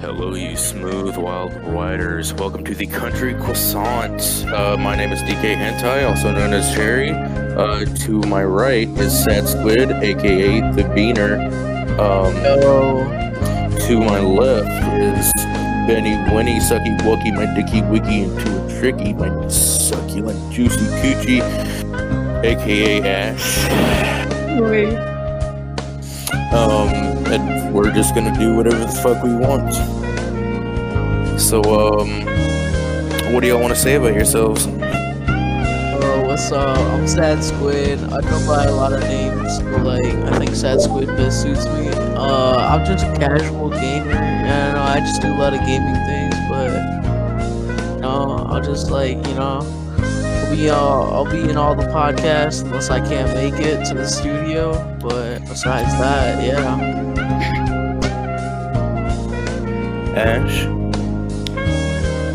Hello, you smooth wild riders. Welcome to the Country Croissant. Uh, my name is DK Hentai, also known as Cherry. Uh, to my right is Sad Squid, aka the Beaner. Um, to my left is Benny Winnie, Sucky Wucky, my Dicky Wicky, and to a Tricky, my succulent Juicy Coochie, aka Ash. Wait, Um, and we're just gonna do whatever the fuck we want. So, um, what do y'all want to say about yourselves? Oh, what's up? I'm Sad Squid. I go by a lot of names, but like I think Sad Squid best suits me. Uh, I'm just a casual gamer. and know, I just do a lot of gaming things, but you know, I'll just like you know, I'll be I'll be in all the podcasts unless I can't make it to the studio. But besides that, yeah. Ash?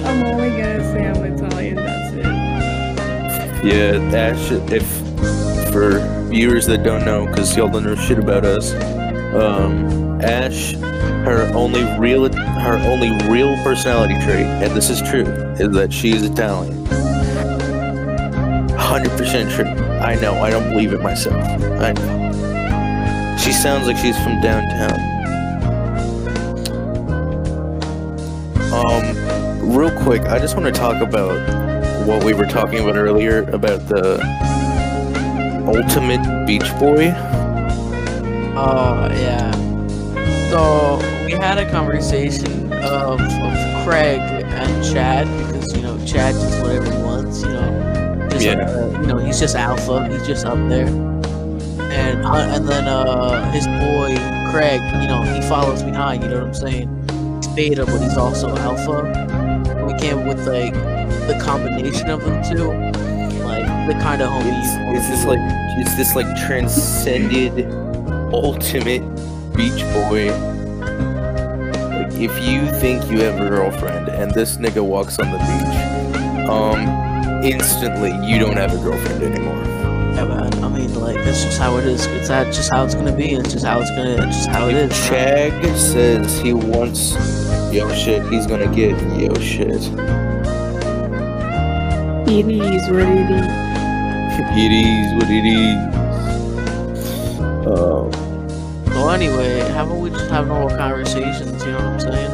I'm only gonna say I'm Italian, that's it. Yeah, Ash, if, for viewers that don't know, because y'all don't know shit about us, um, Ash, her only real, her only real personality trait, and this is true, is that she's Italian. 100% true. I know, I don't believe it myself. I know. She sounds like she's from downtown. Real quick, I just want to talk about what we were talking about earlier about the ultimate beach boy. Oh yeah. So we had a conversation of, of Craig and Chad because you know Chad does whatever he wants. You know, just Yeah. uh, you know he's just alpha. He's just up there. And uh, and then uh, his boy Craig, you know, he follows behind. You know what I'm saying? He's beta, but he's also alpha. And with like the combination of them two, like the kind of homie. Is, this like it's this like transcended ultimate beach boy. Like if you think you have a girlfriend and this nigga walks on the beach, um, instantly you don't have a girlfriend anymore. Yeah, man. I mean, like that's just how it is. It's that just how it's gonna be. It's just how it's gonna. It's just how it is. Chad says he wants yo shit, he's gonna get yo shit. It is what it is. It is what it is. Um, So anyway, haven't we just have normal conversations? You know what I'm saying?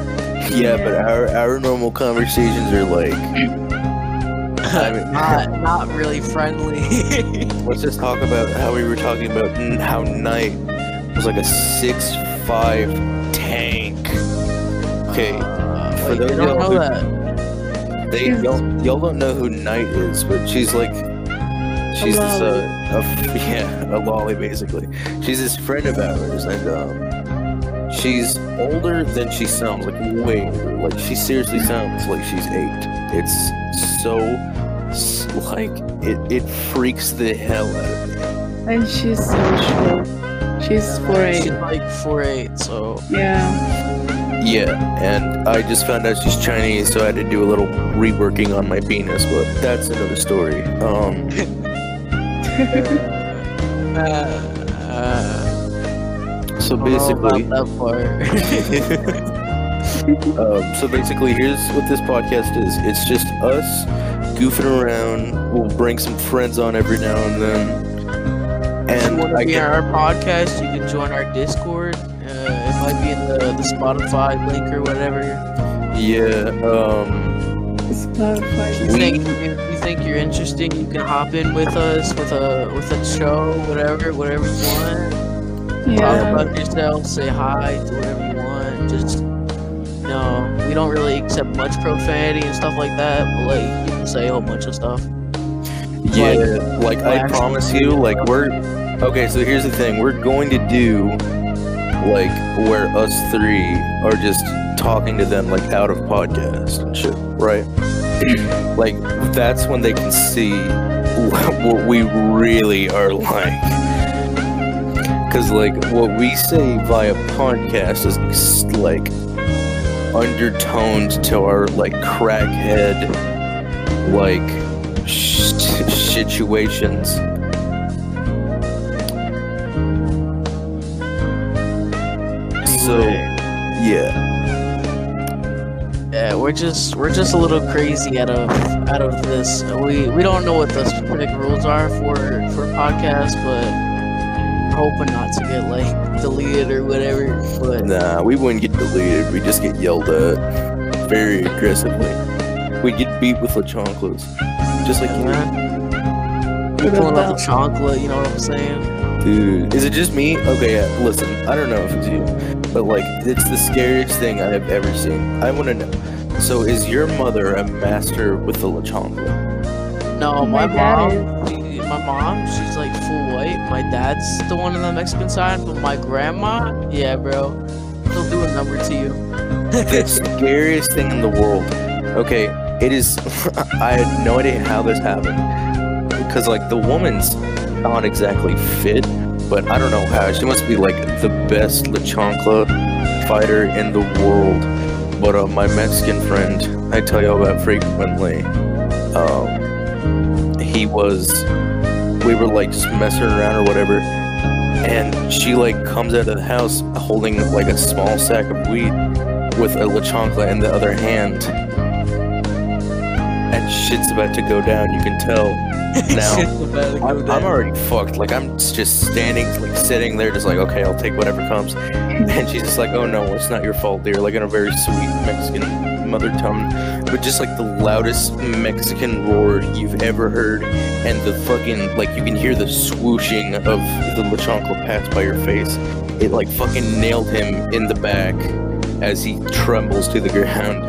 yeah, but our our normal conversations are like, I mean- not not really friendly. let's just talk about how we were talking about how Knight was like a six five tank. Okay, Uh, For those y'all know who- that. they y'all, y'all don't know who Knight is, but she's like, she's this uh, a, yeah, a lolly basically. She's this friend of ours, and um, she's older than she sounds, like way older. Like she seriously sounds like she's eight. It's so like it it freaks the hell out of me. And she's so short. She's She's like four eight, so Yeah. Yeah, and I just found out she's Chinese, so I had to do a little reworking on my penis, but that's another story. Um, uh, uh, so I don't know basically, about that part. um, so basically, here's what this podcast is. It's just us goofing around. We'll bring some friends on every now and then, if you and want I to be on our podcast, you can join our Discord. Uh, it might be in the, the Spotify link or whatever. yeah. Um, Spotify. You We- think if you think you're interesting, you can hop in with us with a with a show, whatever, whatever you want. Yeah. Talk about yourself, say hi, do whatever you want. Just you know, we don't really accept much profanity and stuff like that, but like you can say a whole bunch of stuff. Yeah, like I promise you, like we're okay. So here's the thing: we're going to do like where us three are just talking to them like out of podcast and shit, right? like that's when they can see what we really are like. Cause like what we say via podcast is like undertoned to our like crackhead like sh- situations. So, yeah. we're just we're just a little crazy out of out of this. We we don't know what the specific rules are for for podcasts, but we're hoping not to get like deleted or whatever. But Nah, we wouldn't get deleted. We just get yelled at very aggressively. We get beat with the chocolates, just like yeah, you. What pulling out the chocolate. You know what I'm saying? Dude, is it just me? Okay, yeah, listen, I don't know if it's you, but like, it's the scariest thing I have ever seen. I want to know. So, is your mother a master with the La No, My my, mom. she- my mom, she's like full white. My dad's the one on the Mexican side, but my grandma, yeah, bro, she'll do a number to you. The scariest thing in the world. Okay, it is. I had no idea how this happened. Because, like, the woman's not exactly fit, but I don't know how. She must be, like, the best La fighter in the world. But uh, my Mexican friend, I tell y'all about frequently, um, he was. We were, like, just messing around or whatever. And she, like, comes out of the house holding, like, a small sack of weed with a La in the other hand. And shit's about to go down, you can tell. Now, Shit's about to go I'm, I'm already fucked. Like, I'm just standing, like, sitting there, just like, okay, I'll take whatever comes. And she's just like, oh no, it's not your fault, dear. Like, in a very sweet Mexican mother tongue. But just like the loudest Mexican roar you've ever heard. And the fucking, like, you can hear the swooshing of the La Chancla pass by your face. It, like, fucking nailed him in the back as he trembles to the ground.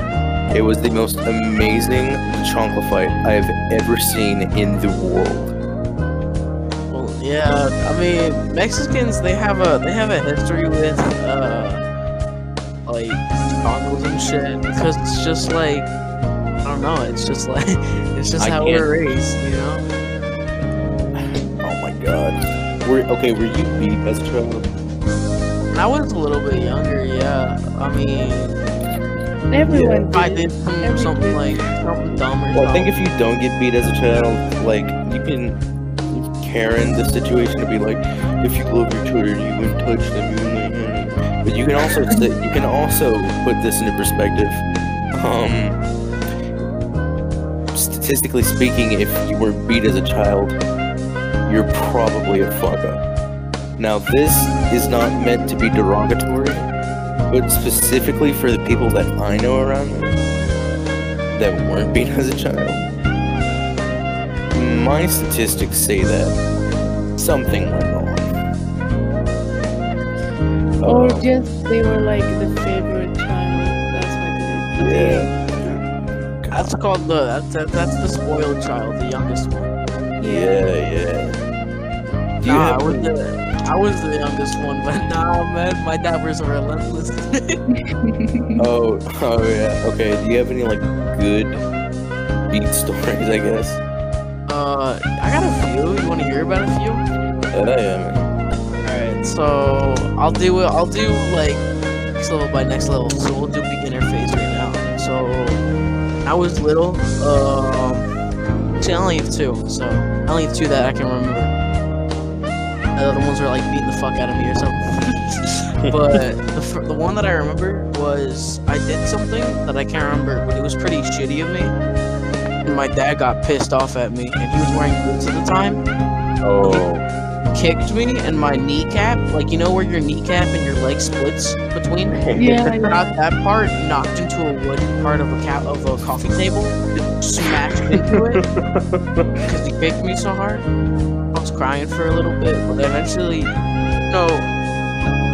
It was the most amazing chancla fight I have ever seen in the world. Well, yeah, I mean Mexicans they have a they have a history with uh like tacos and shit because it's just like I don't know, it's just like it's just I how we're raised, you know. Oh my god. Were, okay, were you beat as a child? I was a little bit younger, yeah. I mean, Everyone if I did. did some, Every something kid. like something dumb or Well, I think if you don't get beat as a child, like, you can Karen the situation to be like, if you love your children, you wouldn't touch them, you wouldn't. uh," But you can also say, you can also put this into perspective. Um, statistically speaking, if you were beat as a child, you're probably a fuck up. Now, this is not meant to be derogatory, but specifically for the people that I know around me that weren't beat as a child. My statistics say that something went wrong. Or Uh, just they were like the favorite child. That's why they did. yeah, That's called the that's that, that's the spoiled child, the youngest one. Yeah. yeah, yeah. Do you Nah, have I was the I was the youngest one, but nah, man, my dad was relentless. Oh, oh yeah. Okay. Do you have any like good beat stories? I guess. uh, I got a few. You want to hear about a few? Yeah, yeah, man. Alright, so I'll do it. I'll do like next level by next level. So we'll do beginner phase right now. So I was little. Um, actually, I only have two. So I only have two that I can remember. The other ones were like beating the fuck out of me or something. but the the one that I remember was I did something that I can't remember, but it was pretty shitty of me. And my dad got pissed off at me, and he was wearing boots at the time Oh, kicked me and my kneecap, like you know where your kneecap and your leg splits between. Yeah, Not that part knocked into a wooden part of a cap of a coffee table, smashed into it. Because he kicked me so hard. I was crying for a little bit, but eventually, no,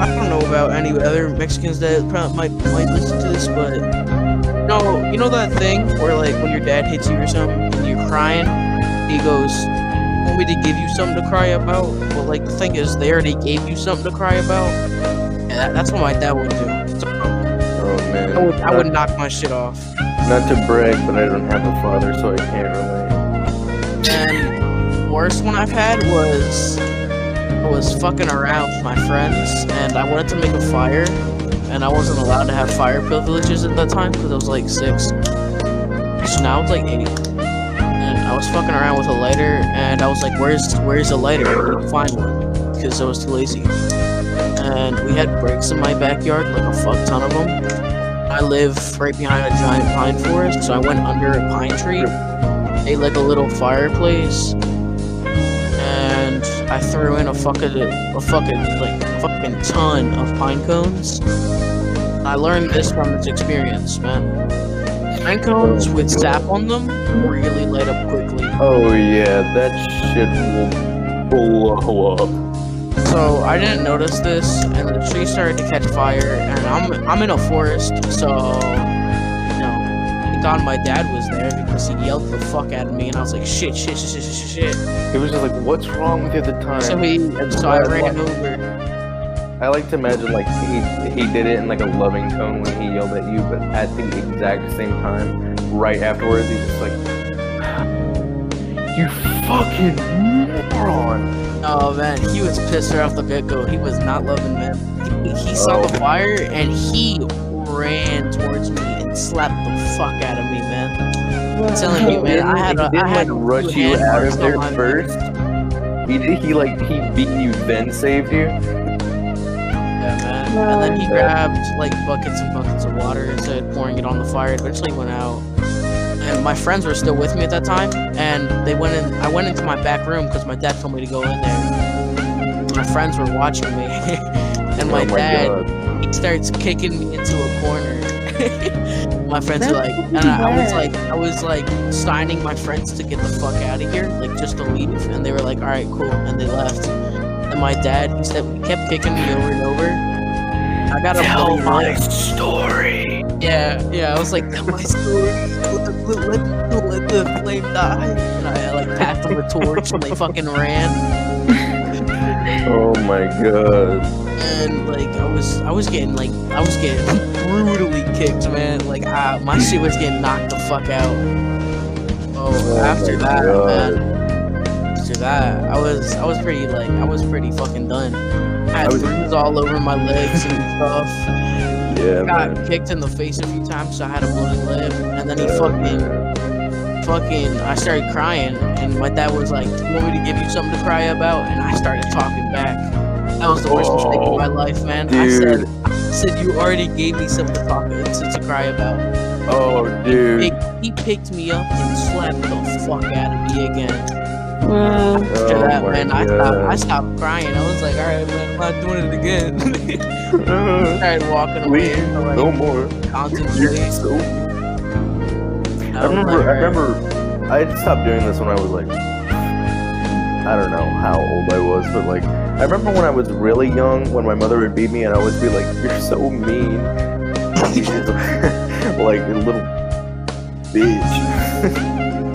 I don't know about any other Mexicans that probably might might listen to this, but no, you know that thing where like when your dad hits you or something and you're crying, he goes, "Want me to give you something to cry about?" Well, like the thing is, they already gave you something to cry about, and that, that's what my dad would do. So oh man. I would, I would knock my shit off. Not to brag, but I don't have a father, so I can't relate. And worst one I've had was I was fucking around with my friends, and I wanted to make a fire, and I wasn't allowed to have fire privileges at that time because I was like six. So now it's like eight, was fucking around with a lighter, and I was like, "Where's where's a lighter?" I couldn't find one because I was too lazy. And we had bricks in my backyard, like a fuck ton of them. I live right behind a giant pine forest, so I went under a pine tree, made like a little fireplace, and I threw in a fucking a fucking like fucking ton of pine cones. I learned this from this experience, man. Pine cones with sap on them really light up quickly. Oh yeah, that shit will blow up. So I didn't notice this, and the tree started to catch fire, and I'm I'm in a forest, so you know, thank God my dad was there because he yelled the fuck out of me, and I was like, shit, shit, shit, shit, shit. He was just like, "What's wrong with you?" At the time, So he, so I ran over. I like to imagine like he he did it in like a loving tone when he yelled at you, but at the exact same time, right afterwards, he's just like, "You fucking moron!" Oh man, he was pissed right off the get go. He was not loving man. He, he saw Oh. the fire and he ran towards me and slapped the fuck out of me, man. I'm telling you, man, I had a, I had like rush you out of there first. He did. He like he beat you, then saved you. Yeah. And then he grabbed like buckets and buckets of water and started pouring it on the fire. It eventually went out. And my friends were still with me at that time, and they went in. I went into my back room because my dad told me to go in there. My friends were watching me, and my, oh my dad god. he starts kicking me into a corner. my friends are That's like, and I, I was like, I was like signing my friends to get the fuck out of here, like just to leave, and they were like, all right, cool, and they left. And my dad, he said, he kept kicking me over and over. I got a Tell my lip. story. Yeah, yeah. I was like, tell my story. Let, let, let, let the flame die. And I, like passed them a torch, and they fucking ran. Oh my god. and like I was I was getting like I was getting brutally kicked, man. Like I, my shit was getting knocked the fuck out. Oh, Oh after that, God. man. After that, I was I was pretty like I was pretty fucking done. I had was- bruises all over my legs and stuff. Yeah, Got man. kicked in the face a few times, so I had a bloody lip. And then he oh, fucking fucking I started crying and my dad was like, "Do You want me to give you something to cry about? And I started talking back. That was the worst mistake Oh, of my life, man. dude. I said I said you already gave me something to talk to, to cry about. Oh, dude. He, he picked me up and slapped the fuck out of me again. Wow. Oh After Oh that, my man, I stopped I stopped crying. I was like, Alright man, I'm not doing it again. started walking away Please, to like no more. contemplate. So. I remember. I remember. I stopped doing this when I was like, I don't know how old I was, but like, I remember when I was really young, when my mother would beat me, and I would be like, "You're so mean," like a little bitch.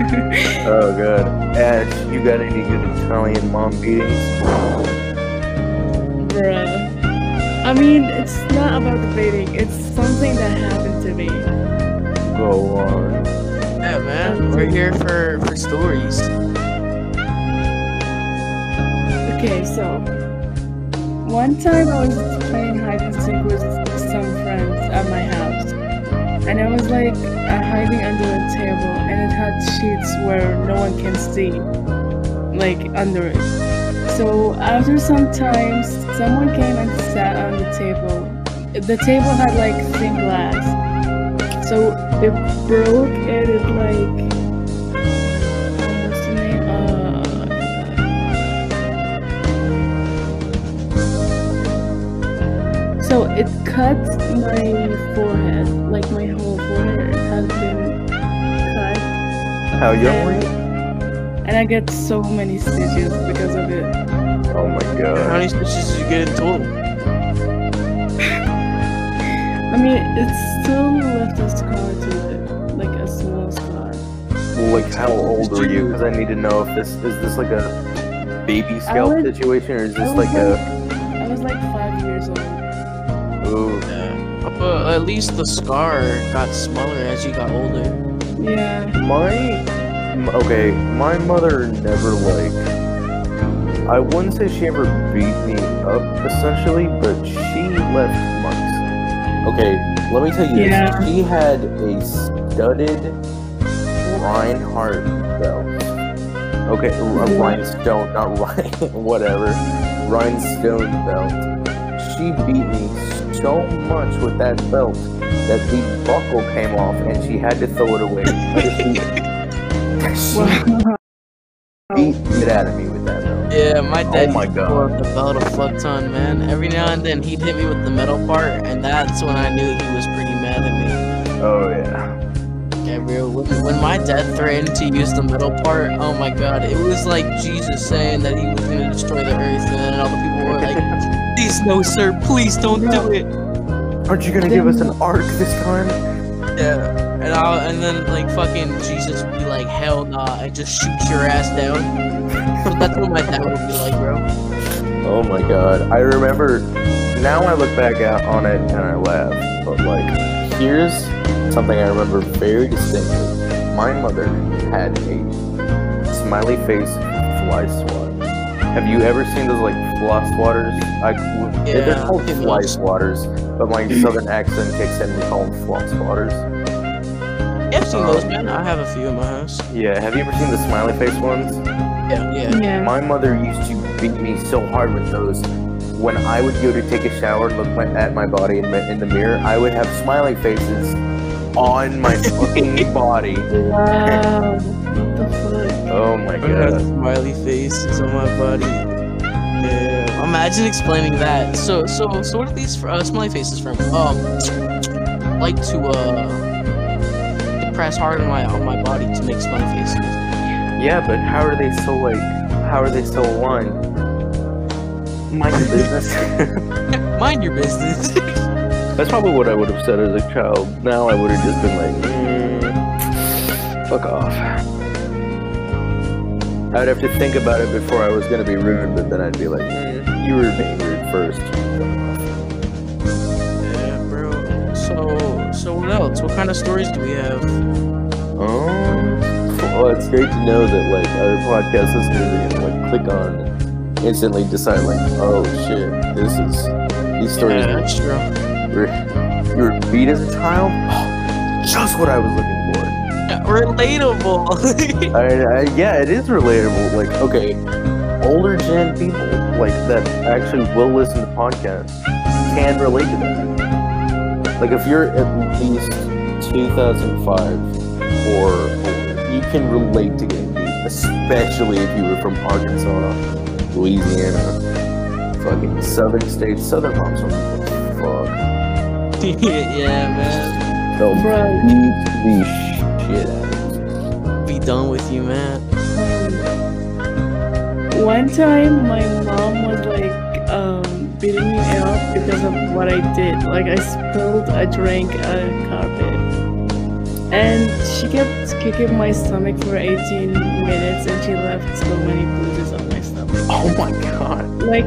Oh god, Ash, you got any good Italian mom beatings? Bruh. I mean, it's not about debating. It's something that happened to me. Go on. Yeah, man, we're here for for stories. Okay, so one time I was playing hide and seek with some friends at my house, and I was like uh, hiding under a table, and it had sheets where no one can see, like under it. So after some time, someone came and sat on the table. The table had like thin glass, so it broke and it like. The name? Uh. So it cut my forehead, like my whole forehead has been cut, How young were you? and I get so many stitches because of it. Oh my god. How many stitches did you get in total? I mean, it's still left a scar to it, like a small scar. Well, like how old are you? Because I need to know if this is this like a baby scalp was- situation or is this was like a at least the scar got smaller as you got older. Yeah. my okay my mother never like I wouldn't say she ever beat me up essentially, but she left marks. Okay, let me tell you Yeah. this. She had a studded Reinhardt belt. Okay, r- What? rhinestone, not Rhine, whatever. Rhinestone belt. She beat me so much with that belt that the buckle came off and she had to throw it away. she beat it out of me with that though. Yeah, my dad Oh my used God. the belt a fuck ton, man. Every now and then he'd hit me with the metal part, and that's when I knew he was pretty mad at me. Oh yeah. Yeah, bro. When, when my dad threatened to use the metal part, oh my god, it was like Jesus saying that he was gonna destroy the earth, and then all the people were like, "Please, no, sir, please don't do it." Aren't you gonna give us an arc this time? Yeah. And I and then like fucking Jesus would be like, "Hell nah," and just shoot your ass down. That's what my dad would be like, bro. Oh my god. I remember now I look back out on it and I laugh. But like here's something I remember very distinctly. My mother had a smiley face fly swat. Have you ever seen those like floss swatters? I, Yeah, they're called I've seen fly those. swatters, but my southern accent kicks in. We call them floss swatters. Yeah, I've seen Um, those, man. I have a few in my house. Yeah. Have you ever seen the smiley face ones? Yeah, yeah. Yeah. My mother used to beat me so hard with those. When I would go to take a shower and look my, at my body in, the- in the mirror, I would have smiley faces on my fucking body. Wow. What the fuck? Oh my I got god. smiley faces on my body. Yeah. Imagine explaining that. So, so, so, what are these uh, smiley faces from? Um, like to uh, press hard on my on my body to make smiley faces. Yeah, but how are they so like? How are they so aligned? Mind your business. Mind your business. That's probably what I would have said as a child. Now I would have just been like, mm, fuck off. I'd have to think about it before I was gonna be rude, but then I'd be like, you were being rude first. yeah, bro. So, so what else? What kind of stories do we have? Um, well, it's great to know that like our podcast is gonna like click on, and instantly decide like, oh shit, this is these stories Yeah, that's true. were you were beat as a child. Just what I was looking for. Relatable. I, I, yeah, it is relatable. Like, okay, older gen people like that actually will listen to podcasts can relate to that. Like, if you're at least 2005 or you can relate to getting beat, especially if you were from Arkansas, Louisiana, fucking southern states. Southern moms don't give a fuck. yeah, man. They'll beat the shit done with you, man. One time, my mom was like um, beating me up because of what I did. Like I spilled a drink on a carpet, and she kept kicking my stomach for 18 minutes, and she left so many bruises on my stomach. Oh my god. Like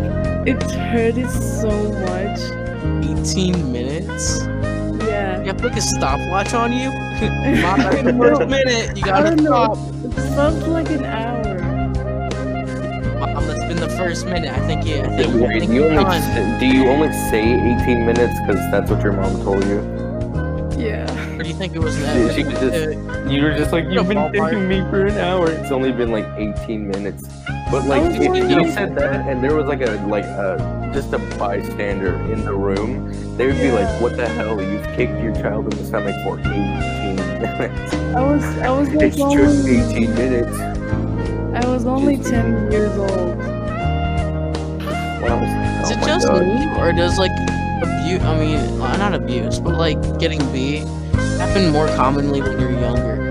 it hurted so much. 18 minutes. Yeah. You have to put a stopwatch on you. Not in the first minute. You gotta stop. It felt like an hour. Mom, that's been the first minute. I think yeah. I think, I think do you only done. do you only say 18 minutes because that's what your mom told you? Yeah. Or do you think it was Yeah, that? she was just- uh, You were just like, You're you've been ballpark. taking me for an hour. It's only been like 18 minutes. But like, I if you said that and there was like a like a just a bystander in the room, they would be like, what the hell? You've kicked your child in the stomach for 18 minutes. I was I was like It's just 18 minutes. I was only Just- 10 years old. Wow. Is Oh it just God. me, or does like abuse? I mean, uh, not abuse, but like getting beat happen more commonly when you're younger.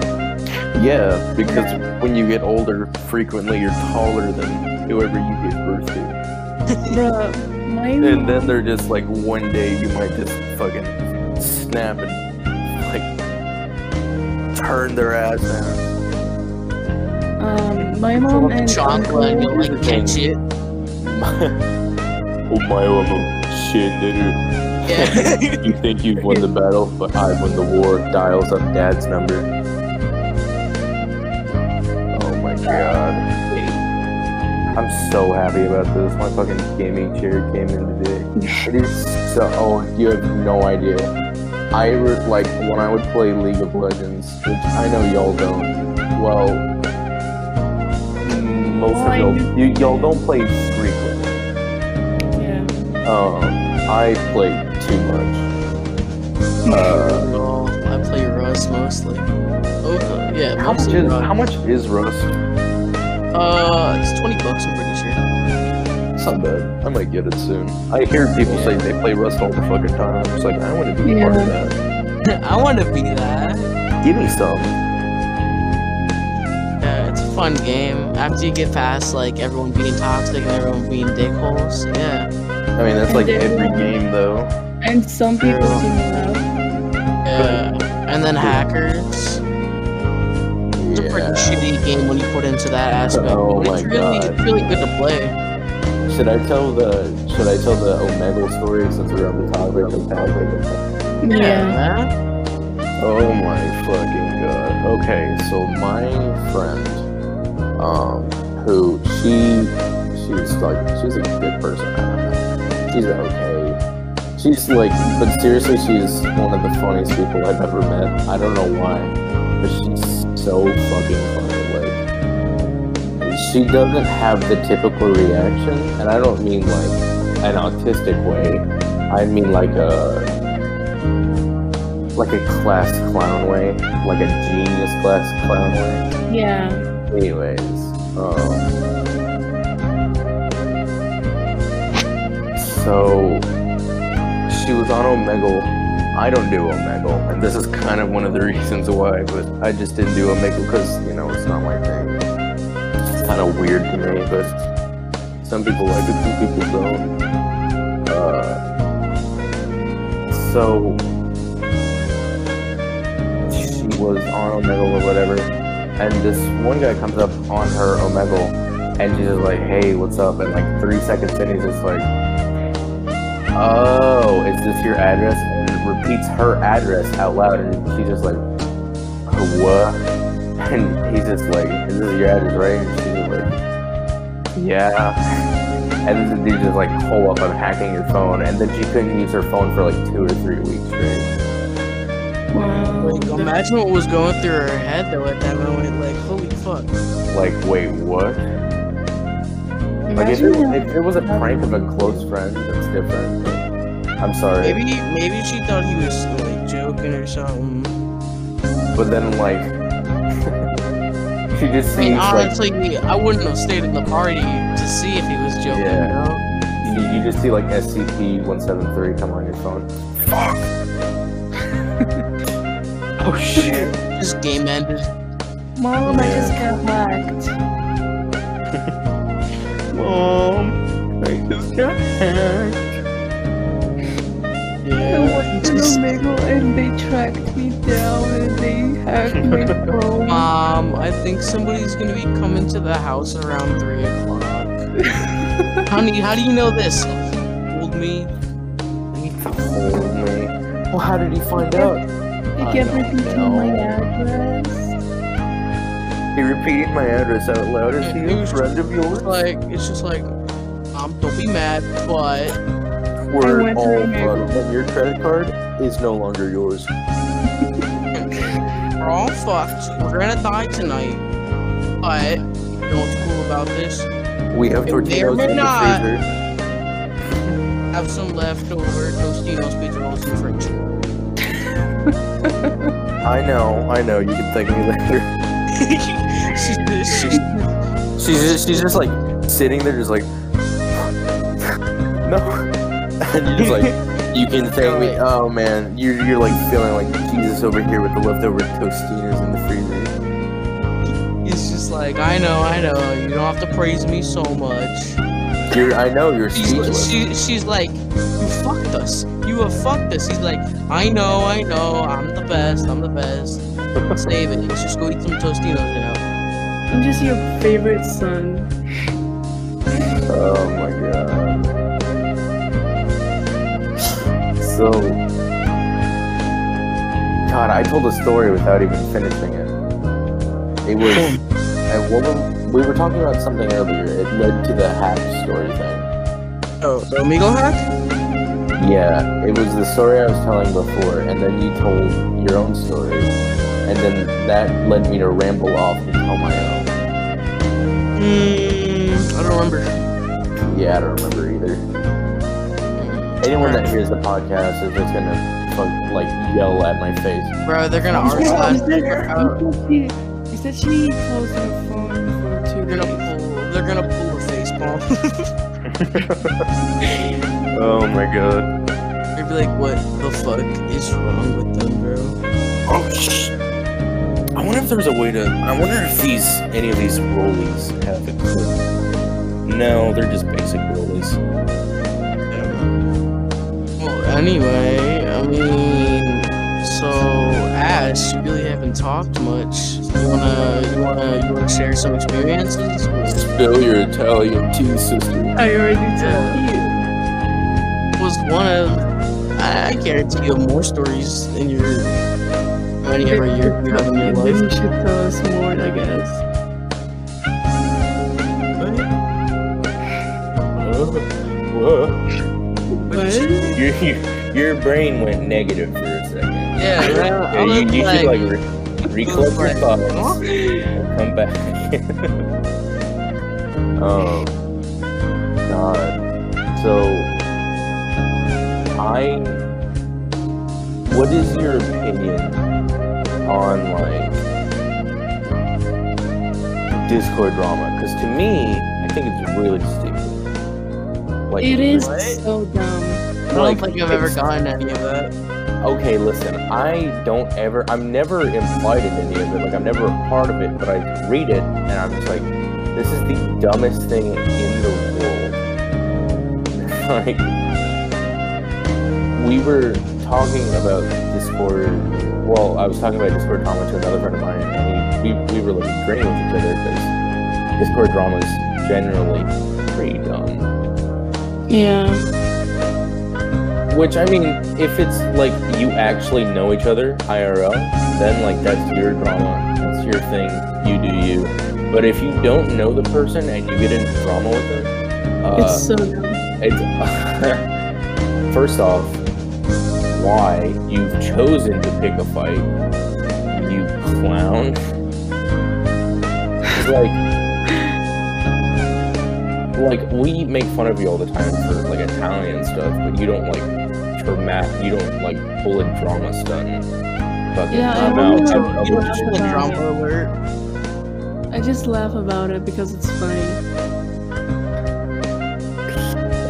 Yeah, because when you get older, frequently you're taller than whoever you give birth to. Bruh, And then they're just like one day you might just fucking snap and like turn their ass down. um my mom and Chocolate, and uncle, you'll like catch it. oh my oh shit nigga. Yeah. You think you've won the battle, but I've won the war. Dials up dad's number. Oh my god. I'm so happy about this. My fucking gaming chair came in today. It is so. Oh, you have no idea. I re- like when I would play League of Legends, which I know y'all don't. Well, most of y'all, do. you, y'all don't play frequently. yeah. Um, I played too much. Uh, Well, I play Rust mostly. Okay, yeah, how much is Rust. how much is Rust? Uh, it's twenty bucks. I'm pretty sure. It's not bad. I might get it soon. I hear people say they play Rust all the fucking time. I'm just like, I want to be a part of that. I want to be that. Give me some. Yeah, it's a fun game. After you get past like everyone being toxic and everyone being dickholes, yeah. I mean, that's like every game though. And some people True. team up. Yeah. And then hackers. It's a pretty shitty game when you put into that aspect. Oh but it's my really, God. it's really good to play. Should I tell the Should I tell the Omegle story since we're on the topic of topic? Yeah. man. Oh my fucking god. Okay, so my friend, um, who she she's like she's a good person. I don't know. She's okay. She's like, but seriously, she's one of the funniest people I've ever met. I don't know why, but she's so fucking funny. Like, she doesn't have the typical reaction, and I don't mean like an autistic way. I mean like a like a class clown way, like a genius class clown way. Yeah. Anyways, um, so she was on Omegle. I don't do Omegle, and this is kind of one of the reasons why. But I just didn't do Omegle because you know it's not my thing. It's kind of weird to me, but some people like it, some people don't. Uh, so she was on Omegle or whatever, and this one guy comes up on her Omegle, and she's just like, "Hey, what's up?" And like three seconds in, he's just like, "Oh, is this your address?" And it repeats her address out loud, and she's just like, "What?" And he's just like, "Is this your address, right?" And she's just like, "Yeah." And then the dude just like, "Hold up, I'm hacking your phone," and then she couldn't use her phone for like two or three weeks straight. Wow. Like, imagine what was going through her head though at that moment. Like, holy fuck. Like, wait, what? Like, if it, Imagine if it was a prank of a close friend, that's different. I'm sorry. Maybe, maybe she thought he was like joking or something. But then, like, she just I mean, seems like honestly, I wouldn't have stayed in the party to see if he was joking. Yeah. You know? you, you just see like SCP-173 come on your phone. Fuck. oh shit. this game ended. Mom, I just got hacked. Mom, I just got hacked. I went to Omegle and they tracked me down and they hacked me phone. Mom, I think somebody's gonna be coming to the house around three o'clock. Honey, how do you know this? Hold me. Hold me. Well, how did he find out? He I kept don't repeating my address. He repeated my address out loud. Is he a was friend of yours? Like it's just like, um, don't be mad, but Word went all Omegle. but your credit card is no longer yours. we're all fucked. We're gonna die tonight. But you know what's cool about this? We have It may or tortillas may in the freezer. Have some leftover Tostinos pizza rolls in the fridge. I know, I know. You can thank me later. she's, she's, She's just, she's just like sitting there, just like no, and you're just like you can thank me. Oh man, you're you're like feeling like Jesus over here with the leftover Tostinos in the freezer. He's just like I know, I know. You don't have to praise me so much. You're, I know you're She's, speechless. she, she's like, you fucked us. You have fucked us. He's like, I know, I know. I'm the best. I'm the best. Save it. Let's just go eat some Tostinos now. I'm just your favorite son. Oh my god. So, God, I told a story without even finishing it. It was, were, we were talking about something earlier. It led to the hack story thing. Oh, the Omegle hack? Yeah, it was the story I was telling before, and then you told your own story, and then that led me to ramble off and tell my own. Hmm, I don't remember. Yeah, I don't remember either. Anyone that hears the podcast is just gonna fuck, like yell at my face. Bro, they're gonna You said- archive. you said- They're said she- you said closed her phone for 2 gonna days. pull. They're gonna pull a face palm. oh my god. They'd be like, "What the fuck is wrong with them, bro?" Oh sh. I wonder if there's a way to. I wonder if these any of these rollies have a clip. No, they're just basic rollies. Well, anyway, I mean, so Ash, you really haven't talked much. You wanna, you wanna, you wanna share some experiences? Spill your Italian tea, sister. I already told you. Was one of, I, I guarantee you have more stories in your, any ever year you have in your And then life. you should tell us more, I guess. Whoa. What? Your, your, your brain went negative for a second. Yeah, man, I Yeah, you, was you should like- like re- recollect your like, thoughts and come back. oh God. So I what is your opinion on like Discord drama? Because to me, I think it's really stupid. Like It is What? so dumb. I don't like, think I've ever it's- gotten any of that. Okay, listen, I don't ever, I'm never implied in any of it. Like, I'm never a part of it, but I read it and I'm just like, this is the dumbest thing in the world. like, we were talking about Discord. Well, I was talking about Discord drama to another friend of mine, and he, we, we were like agreeing with each other because Discord drama is generally pretty dumb. Yeah. Which I mean, if it's like you actually know each other IRL, then like that's your drama, that's your thing, you do you. But if you don't know the person and you get into drama with them, uh, it's so dumb. it's first off, why you've chosen to pick a fight, you clown. Like, like we make fun of you all the time for like Italian stuff, but you don't like dramatic, you don't like pull a drama stunt. Fucking Yeah, I come wouldn't out know and you publish have to- drama alert. I just laugh about it because it's funny.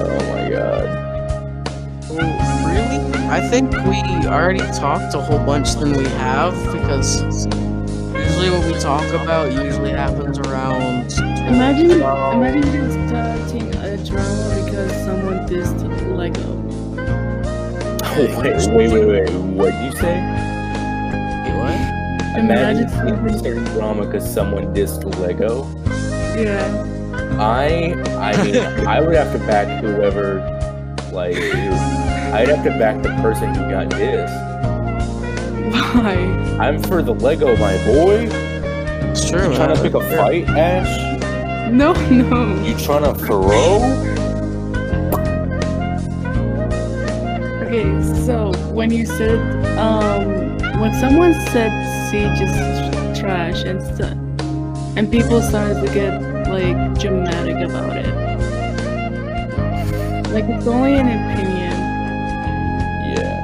Oh my god. Oh, really? I think we already talked a whole bunch than we have because usually what we talk about usually happens around. Imagine, Well- imagine just uh, starting a drama because someone dissed Lego. Wait, wait, wait, wait. What'd you say? Wait, what? Imagine Imagine- starting drama because someone dissed Lego. Yeah. I, I mean, I would have to back whoever, like, I'd have to back the person who got dissed. Why? I'm for the Lego, my boy. Sure. true. You trying to pick a fight, Ash? No, no. You trying to throw? When you said, um, when someone said Siege is trash and stuff, and people started to get like dramatic about it, like it's only an opinion. Yeah.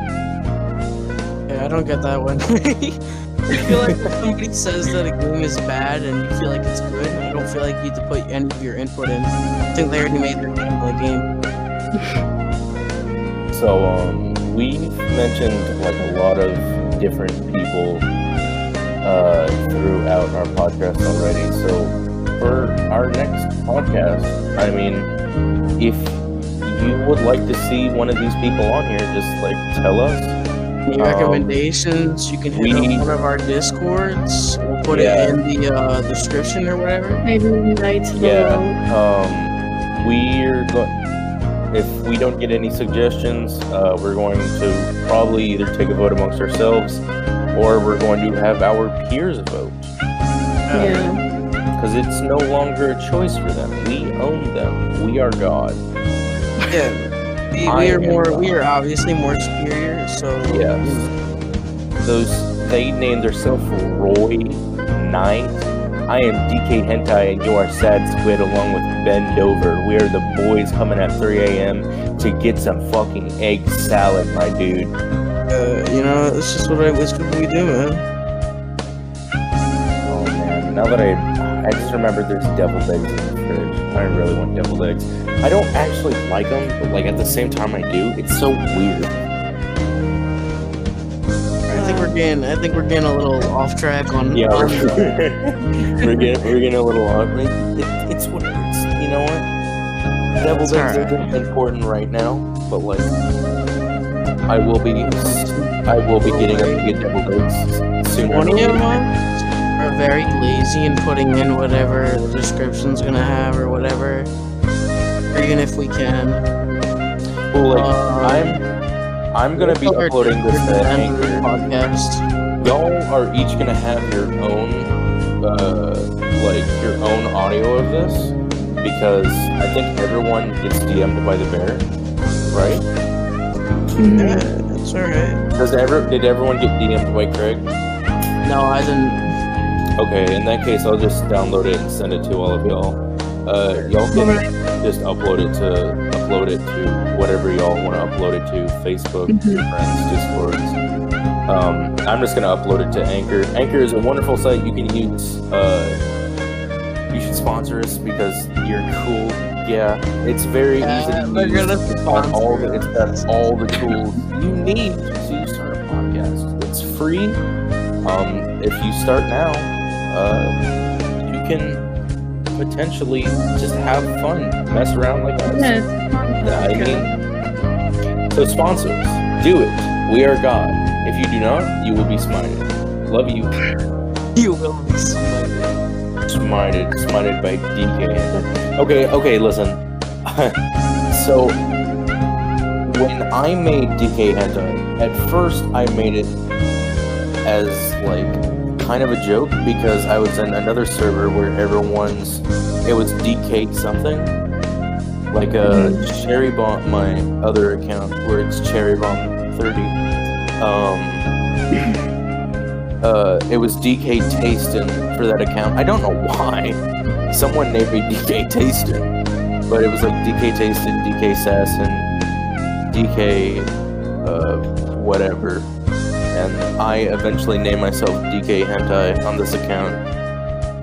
Yeah, I don't get that one. I feel like if somebody says that a game is bad and you feel like it's good, I don't feel like you need to put any of your input in. I think they already made their game the game. So, um, we've mentioned like a lot of different people uh, throughout our podcast already. So, for our next podcast, I mean, if you would like to see one of these people on here, just like tell us. Any Um, recommendations? You can hit we- up one of our discords. We'll put Yeah. it in the uh, description or whatever. Maybe nights Yeah. below. Um, we're going. If we don't get any suggestions, uh, we're going to probably either take a vote amongst ourselves, or we're going to have our peers vote. Yeah. because it's no longer a choice for them. We own them. We are God. Yeah. We, we are more. God. We are obviously more superior. So Yes. Those they named themselves Roy Knight. I am DK Hentai, and you are Sad Squid along with Ben Dover. We are the boys coming at 3 a.m. to get some fucking egg salad, my dude. Uh, you know, it's just what I wish we do, man. Oh man, now that I, I just remember there's deviled eggs in the fridge. I really want deviled eggs. I don't actually like them, but like at the same time I do. It's so weird. I think we're getting, I think we're getting a little off track on. Yeah, we're, we're getting we're getting a little off. It, it, it's what it's. You know what? Eggs alright. isn't important right now, but like I will be I will be getting up to get deviled eggs sooner. One of you are very lazy in putting in whatever the description's gonna have or whatever, even if we can. Well, like Um, I'm I'm gonna be uploading this or to the end of the Anchor. podcast. Y'all are each gonna have your own, uh, like your own audio of this because I think everyone gets DM'd by the bear, right? Mhm. Yeah, it's alright. Does ever did everyone get DM'd by Craig? No, I didn't. Okay, in that case, I'll just download it and send it to all of y'all. Uh, y'all can just upload it to upload it to whatever y'all want to upload it to Facebook, Mhm. your friends, Discords. Um, I'm just gonna upload it to Anchor. Anchor is a wonderful site you can use. Uh, you should sponsor us because you're cool. Yeah, it's very easy to they're use. gonna It's got all the, it's got all the tools you need to start a podcast. It's free. Um, if you start now, uh, you can potentially just have fun, mess around like us. Yeah. Yeah, I mean, so sponsors, do it. We are God. If you do not, you will be smited. Love you. You will be somebody. Smited, smited by DK. Okay, okay, listen. so, when I made DK Hentai, at first I made it as like kind of a joke because I was in another server where everyone's it was DK something. Like a Cherry Bomb, my other account where it's Cherry Bomb 30. Um, uh, it was DK Tastin for that account. I don't know why. Someone named me DK Tastin, but it was like DK Tastin, DK Sassin, DK, uh, whatever. And I eventually named myself DK Hentai on this account.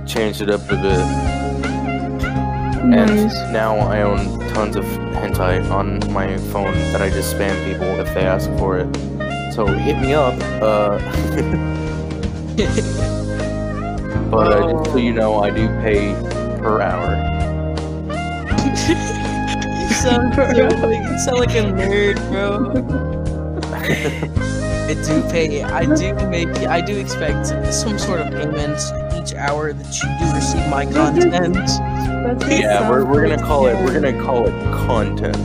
Changed it up a bit. Nice. And now I own tons of hentai on my phone that I just spam people if they ask for it. So hit me up. Uh, but uh, just so you know, I do pay per hour. you sound so like you sound like a nerd, bro. I do pay. I do make. I do expect some sort of payment each hour that you do receive my content. That's Yeah, we're, we're gonna call it. We're gonna call it content.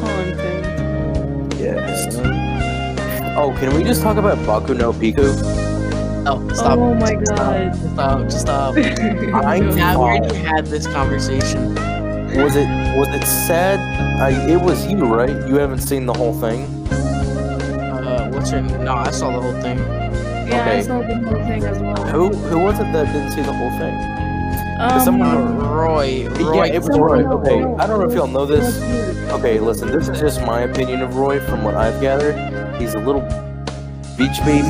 content. Yes. Oh, can we just talk about Boku no Pico? Oh, stop! Oh my Stop! god. Stop! Stop! I Yeah, we already had this conversation. Was it was it sad? I, it was you, right? You haven't seen the whole thing. What's your? No, I saw the whole thing. Yeah, I saw the whole thing as well. Who who was it that didn't see the whole thing? Um, someone- Roy. Roy. yeah, it was someone- Roy. Okay, I don't know if y'all know this. Okay, listen, this is just my opinion of Roy from what I've gathered. He's a little beach baby,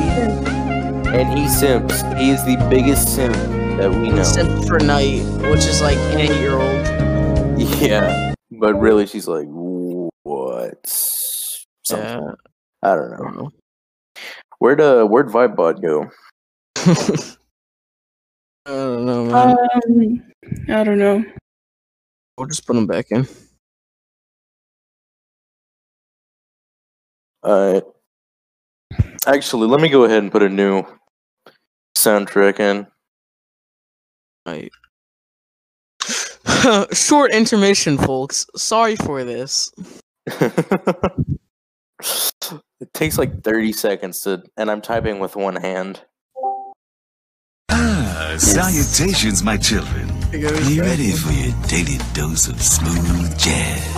and he simps. He is the biggest simp that we know. Simp for night, which is like an eight-year-old. Yeah, but really, she's like, what? Something. Yeah. I don't know. Where'd uh, where'd Vibebot go? I don't know, man. Um, I don't know. we'll just put him back in. Alright. actually, let me go ahead and put a new soundtrack in. Right. Short intermission, folks. Sorry for this. it takes like 30 seconds to, and I'm typing with one hand. Ah, salutations, my children. Are you ready for your daily dose of smooth jazz?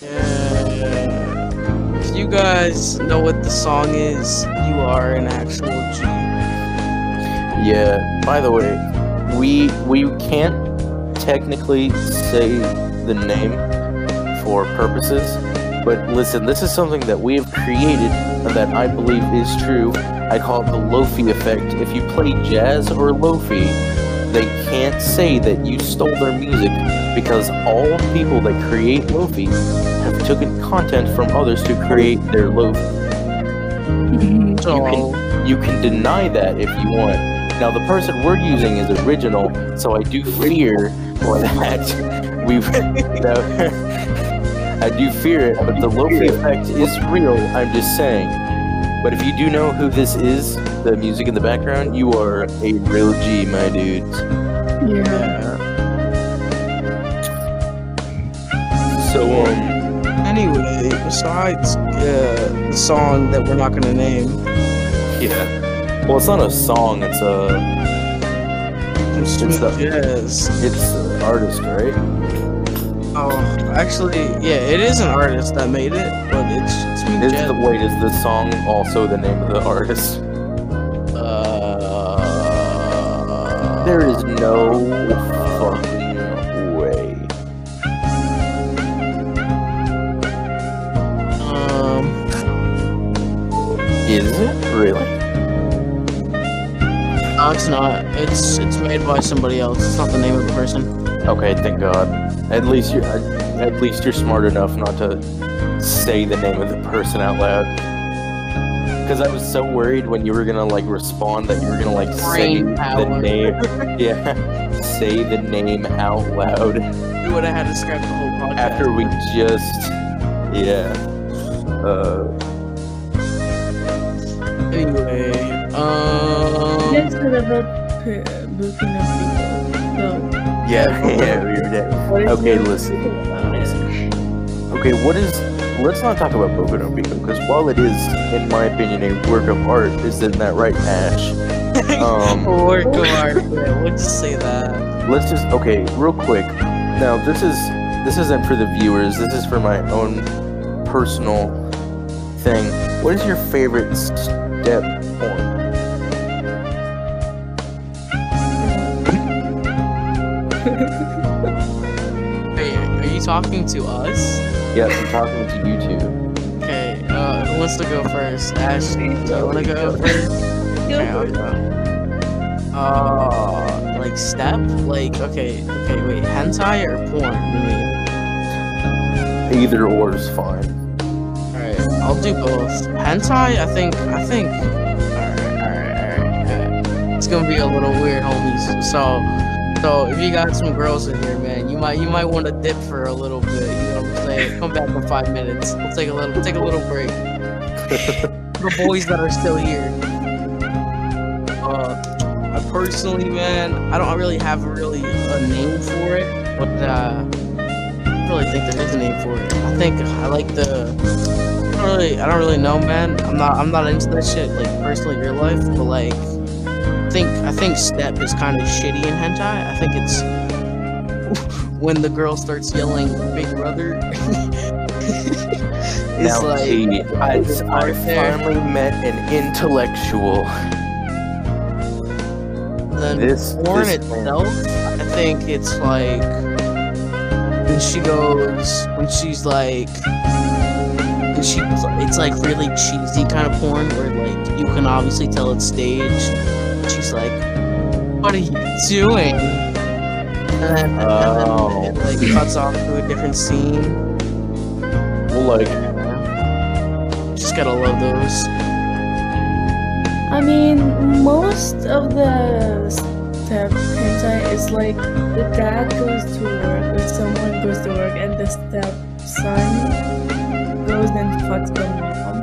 Yeah. If you guys guys know what the song is, you are an actual G. Yeah. By the way, we we can't technically say the name for purposes, but listen, this is something that we have created and that I believe is true. I call it the Lofi effect. If you play jazz or Lofi, they can't say that you stole their music because all people that create Lofi have taken content from others to create their Lofi. So, You can deny that if you want. Now, the person we're using is original, so I do fear for that we've. I do fear it, but the Lofi effect is real. I'm just saying. But if you do know who this is, the music in the background, you are a real G, my dudes. Yeah. So, um, anyway, besides uh, the song that we're not gonna name, yeah. Well, it's not a song. It's a. it's Smooth the- Jazz. It's an artist, right? Oh, actually, yeah, it is an artist that made it, but it's Smooth Is the wait? Is the song also the name of the artist? Uh, There is no fucking way. Um, Is it really? no, it's not. It's it's made by somebody else. It's not the name of the person. Okay, thank God. At least you're at least you're smart enough not to say the name of the person out loud. Because I was so worried when you were gonna like respond that you were gonna like say Brain the name. Yeah, say the name out loud We would have had to scrap the whole podcast. after we just yeah. Uh, Anyway, You um, guys said about p- booking of people. So, yeah, yeah, we were dead. Okay, your listen. opinion? Okay, what is? Let's not talk about Boku no Pico because while it is, in my opinion, a work of art, isn't that right, Ash? Um, work of art. Yeah, let's just say that. let's just okay, real quick. Now, this is this isn't for the viewers. This is for my own personal thing. What is your favorite step talking to us? Yes, I'm talking to you two. Okay, uh, who wants to go first? Ash, do you want to go first? Okay, I'll go. Uh, like step? Like, okay, okay, wait, hentai or porn? Mean? Either or is fine. Alright, I'll do both. Hentai, I think, I think. Alright, alright, alright. alright. It's gonna be a little weird, homies. So, so if you got some girls in here, man, you might, you might want to dip for a little bit. You know what I'm saying? Come back in five minutes. We'll take a little, take a little break. the boys that are still here. Uh, I personally, man, I don't really have really a name for it, but uh, I really think there is a name for it. I think I like the. I don't really, I don't really know, man. I'm not, I'm not into that shit, like personally, real life, but like, think, I think step is kind of shitty in hentai. I think it's when the girl starts yelling "Big Brother." it's now, like see, I, I finally met an intellectual. then This- porn this- itself, I think it's like when she goes when she's like she it's like really cheesy kind of porn where like you can obviously tell it's staged. She's like, "What are you doing?" And then, and Oh. then it like cuts off to a different scene. Well, like, Just gotta love those. I mean, most of the step hentai is like the dad goes to work or someone goes to work and the step son goes and fucks the mom.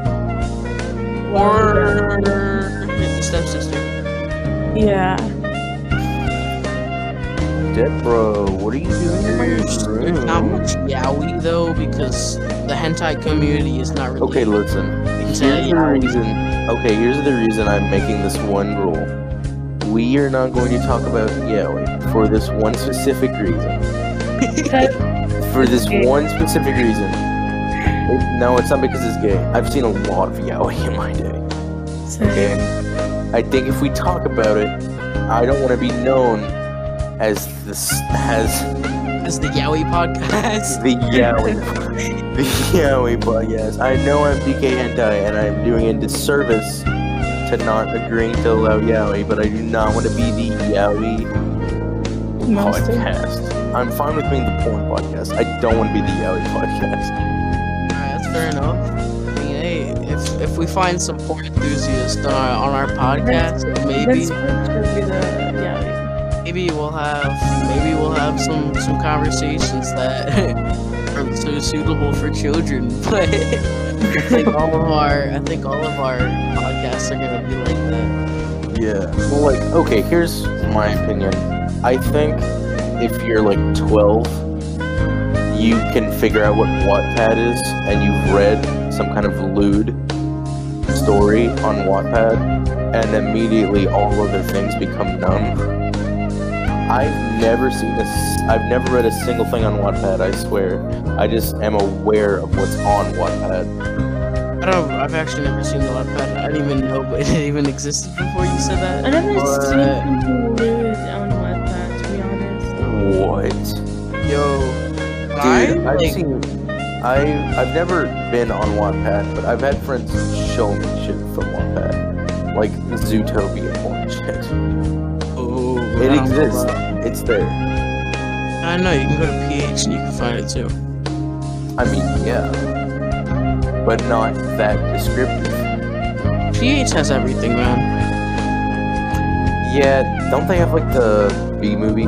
While Or the stepsister. Yeah. Dead bro, what are you doing in my There's not room? much yaoi though because the hentai community is not really Okay, listen. Here's the reason. Okay, here's the reason I'm making this one rule. We are not going to talk about yaoi for this one specific reason. For this Okay. one specific reason. It- no, it's not because it's gay. I've seen a lot of yaoi in my day. Same. I think if we talk about it, I don't want to be known as this as This the yaoi podcast. the yaoi, the yaoi podcast. I know I'm DK hentai and I'm doing a disservice to not agreeing to allow yaoi, but I do not want to be the yaoi Monster. podcast. I'm fine with being the porn podcast. I don't want to be the yaoi podcast. Alright, that's fair enough. I mean, hey, if if we find some porn enthusiasts on our, on our podcast, maybe That's the yeah. maybe we'll have maybe we'll have some some conversations that are so suitable for children. But I think all of our I think all of our podcasts are gonna be like that. Yeah. Well, like, okay, here's my opinion. I think if you're like 12, you can figure out what Wattpad is, and you've read some kind of lewd story on Wattpad, and immediately all other things become numb. I've never seen this. I've never read a single thing on Wattpad. I swear. I just am aware of what's on Wattpad. I don't. I've actually never seen the Wattpad. I didn't even know it even existed before you said that. I never But- seen people lose on Wattpad, to be honest. What? Yo, Dude, I I've like, seen. I I've never been on Wattpad, but I've had friends show me shit from Wattpad, like Zootopia porn shit. oh, It exists. It's there. I know you can go to PH and you can find it too. I mean, yeah, but not that descriptive. PH has everything, man. Yeah, don't they have like the B movie?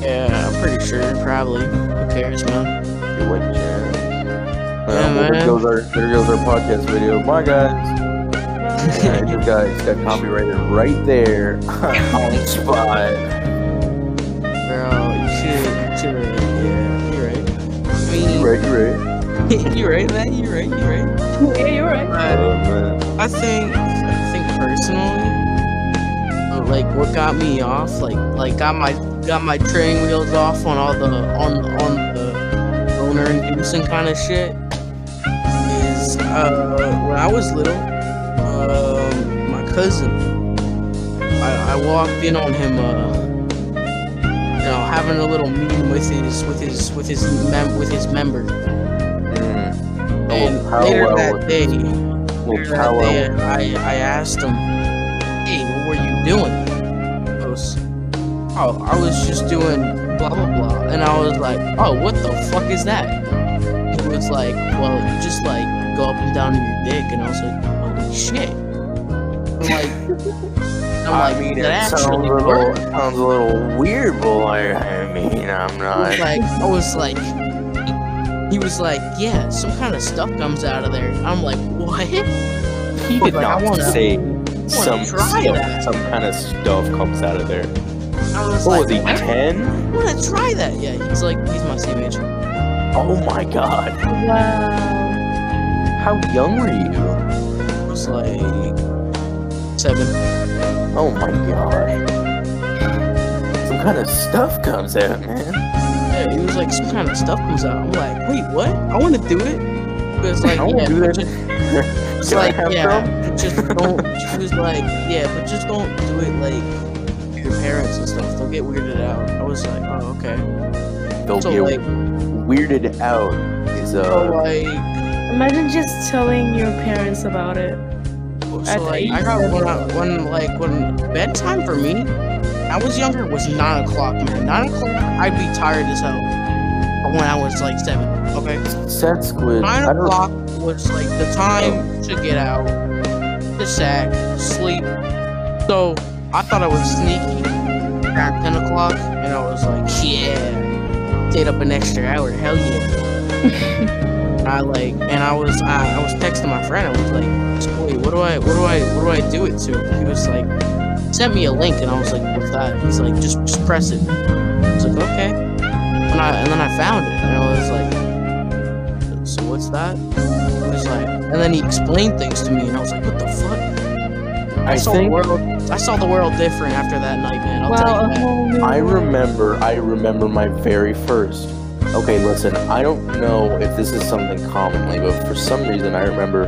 Yeah, I'm pretty sure. Probably. Who cares, man? Your white jazz. Yeah, Uh, well, there goes our there goes our podcast video. Bye guys. Yeah, it just got, it got copyrighted right there on the spot. Bro, you should. You should. Yeah, you're right. I mean, You right, you right. you're right, man. You're right. You're right. yeah, you're right. But Oh man. I think I think personally, uh, like what got me off, like like got my got my training wheels off on all the on on the owner inducing kind of shit is uh when I was little, um my cousin, I, I walked in on him uh you know having a little meeting with his with his with his mem- with his member Mm. and Oh, later well that day. Later that day. I, I asked him, hey, what were you doing? He goes, oh, I was just doing blah, blah, blah. And I was like, oh, what the fuck is that? He was like, well, you just like go up and down in your dick. And I was like, holy shit. I'm like, I'm I like, mean, that it sounds a little, worked. it sounds a little weird, but I, I mean, I'm not. like, I was like, he was like, yeah, some kind of stuff comes out of there. I'm like, what? He did like, not wanna- say some try stuff, that. some kind of stuff comes out of there. I was What like, was he, 10? I want to try that. Yeah, he's like, he's my same age. Oh my god. Wow. How young were you? I was like seven. Oh my god. Some kind of stuff comes out, man. Yeah, he was like, some kind of stuff comes out. I'm like, wait, what? I want to do it. He was like, I wanna yeah, do but that. just, it's like, yeah, just don't. She was like, yeah, but just don't do it like your parents and stuff. They'll get weirded out. I was like, oh, okay. They'll So get like, weirded out. Is so uh, like, Imagine just telling your parents about it. So like, I age got seven. when, I, when like when bedtime for me, I was younger was nine o'clock, man. Nine o'clock, I'd be tired as hell. When I was like seven, okay. Set Squid. Nine o'clock was like the time to get out, to sack, sleep. So I thought I was sneaky around ten o'clock, and I was like, yeah, stayed up an extra hour, hell yeah. I like, and I was, I, I was texting my friend. I was like, "Wait, what do I, what do I, what do I do it to?" He was like, "Sent me a link," and I was like, "What's that?" He's like, "Just, just press it." I was like, "Okay," and I, and then I found it, and I was like, "So what's that?" He was like, and then he explained things to me, and I was like, "What the fuck?" I, I saw think- the world. I saw the world different after that night, man. I'll tell you a that. I remember. I remember my very first Okay, listen, I don't know if this is something commonly, but for some reason I remember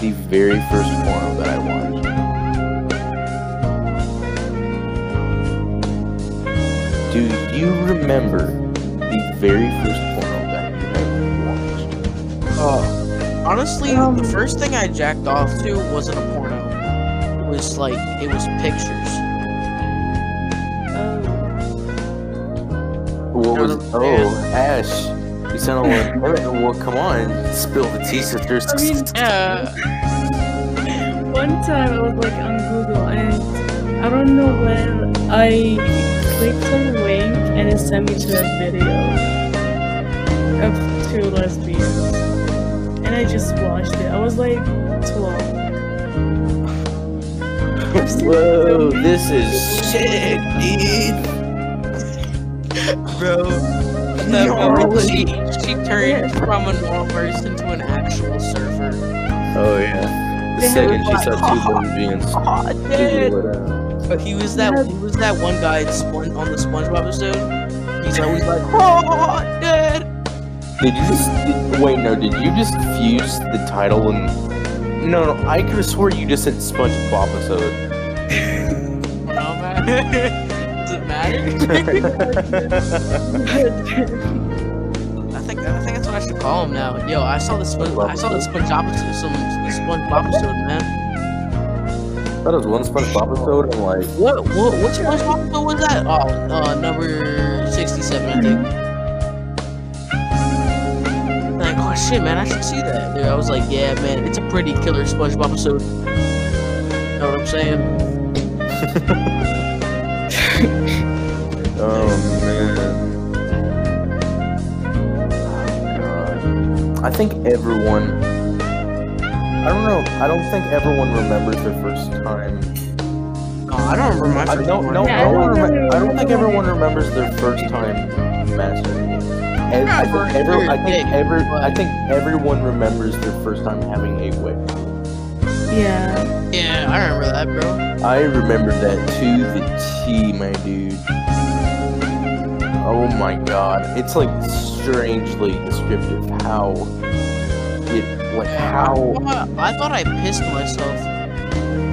the very first porno that I watched. Do you remember the very first porno that you ever watched? Oh, honestly, Um, the first thing I jacked off to wasn't a porno. It was like it was pictures. Oh. What was? Oh, Man. Ash, you sound like well. Come on, spill the tea, sisters. I mean, Yeah. One time I was like on Google and I don't know when I clicked on the link and it sent me to a video of two lesbians. And I just watched it. I was like 12. Whoa, this is sick, dude. Bro, the moment she, she turned from a normal person to an actual surfer. Oh yeah. The They second she have, saw like, two lesbians. Oh, Google dude. But he was that Yeah. he was that one guy at Spon- on the SpongeBob episode. He's always like, oh, dude. Did you just did, wait? No, did you just fuse the title and? No, no, I could have swore you just said SpongeBob episode. No man. Does it matter? I think I think that's what I should call him now. Yo, I saw the Spon- I saw the SpongeBob episode, some SpongeBob episode, man. that was one SpongeBob episode. and like, What what which SpongeBob episode was that? Oh, uh, number sixty-seven, I think. Like, oh shit, man, I should see that. Dude, I was like, yeah, man, it's a pretty killer SpongeBob episode. You Know what I'm saying? oh man. Oh, God. I think everyone. I don't know. I don't think everyone remembers their first time. Oh, I don't remember my I first don't. No, Yeah, I no one don't remem- really I don't think everyone remembers their first time masturbating. Ev- I Remember think, every, I think every, I think everyone remembers their first time having a wick. Yeah. Yeah, I remember that, bro. I remember that to the T, my dude. Oh my god, it's like strangely descriptive how it, like how, I thought- I thought I pissed myself.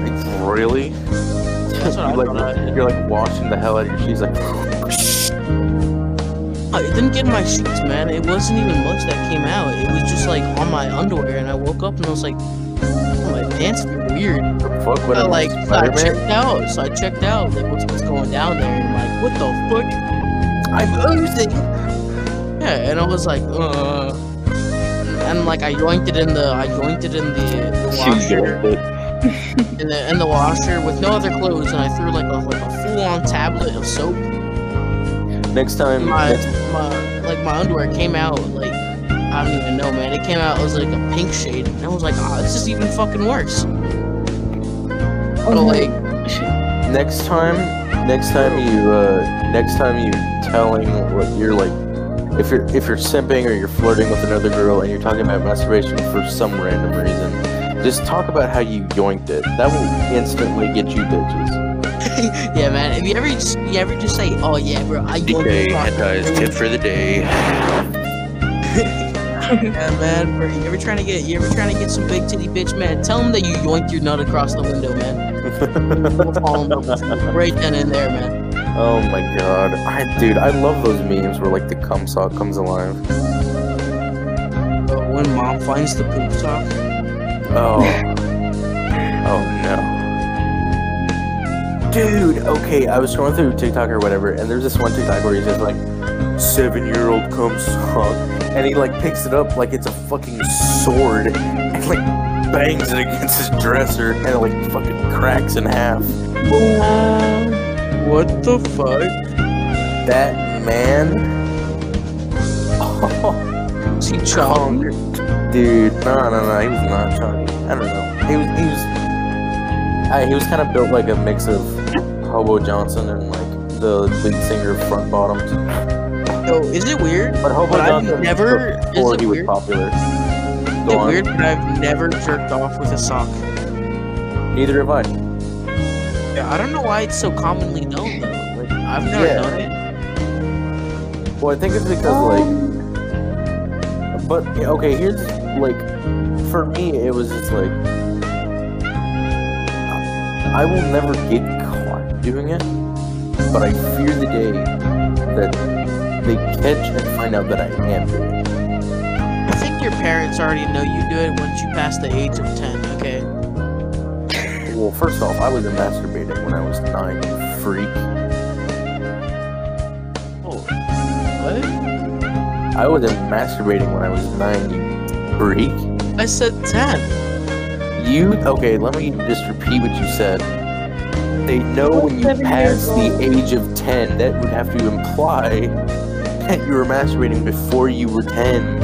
like really. That's what I you thought I like, you're like washing the hell out of your shoes, like. Uh, It didn't get in my sheets, man. It wasn't even much that came out. It was just like on my underwear, and I woke up and I was like, oh, my pants feel weird. Fuck what I, like, so I checked out. So I checked out, like, what's, what's going down there. And I'm like, what the fuck? I'm oozing. Yeah, and I was like, uh. And like, I yoinked it in the, I yoinked it in the, the washer, in the, in the washer with no other clothes, and I threw like a, like a full-on tablet of soap. Next time, my, next, my like my underwear came out like I don't even know, man. It came out it was like a pink shade, and I was like, oh, this is even fucking worse. But like, next time, next time you, uh, next time you're telling what you're like, if you're if you're simping or you're flirting with another girl and you're talking about masturbation for some random reason, just talk about how you yoinked it. That will instantly get you bitches. yeah, man. If you ever just, you ever just say, oh yeah, bro, I yoinked DK it fucking Hentai's tip for the day. Yeah, man. Bro, you ever trying to get you ever trying to get some big titty bitch, man? Tell them that you yoinked your nut across the window, man. We'll fall in love with you right then and there, man. Oh my god, I, dude, I love those memes where like the cum sock comes alive. But when mom finds the poop sock, Oh. oh no. Dude, okay, I was scrolling through TikTok or whatever, and there's this one TikTok where he's just like, seven year old cum sock, and he like picks it up like it's a fucking sword, and like bangs it against his dresser, and it like fucking cracks in half. Wow. What the fuck? That man. Oh, Is he chong? dude, no, no, no, he was not chunky. I don't know. He was, he was, I, he was kind of built like a mix of Hobo Johnson and like the lead singer of Front Bottoms. Yo, is it weird? But Hobo But I've Johnson never- is before it he was weird? popular. Is Go it on. weird, but I've never jerked off with a sock. Neither have I. Yeah, I don't know why it's so commonly known though. Like, I've never Yeah. done it. Well, I think it's because Um, like But okay, here's like for me, it was just like I will never get caught doing it, but I fear the day that they catch and find out that I am doing it. I think your parents already know you do it once you pass the age of 10, okay? Well, first off, I wasn't masturbating when I was nine, you freak. Oh. What? I wasn't masturbating when I was nine, you freak. I said 10. You okay? Let me just repeat what you said. They know when you pass the age of ten. That would have to imply that you were masturbating before you were ten.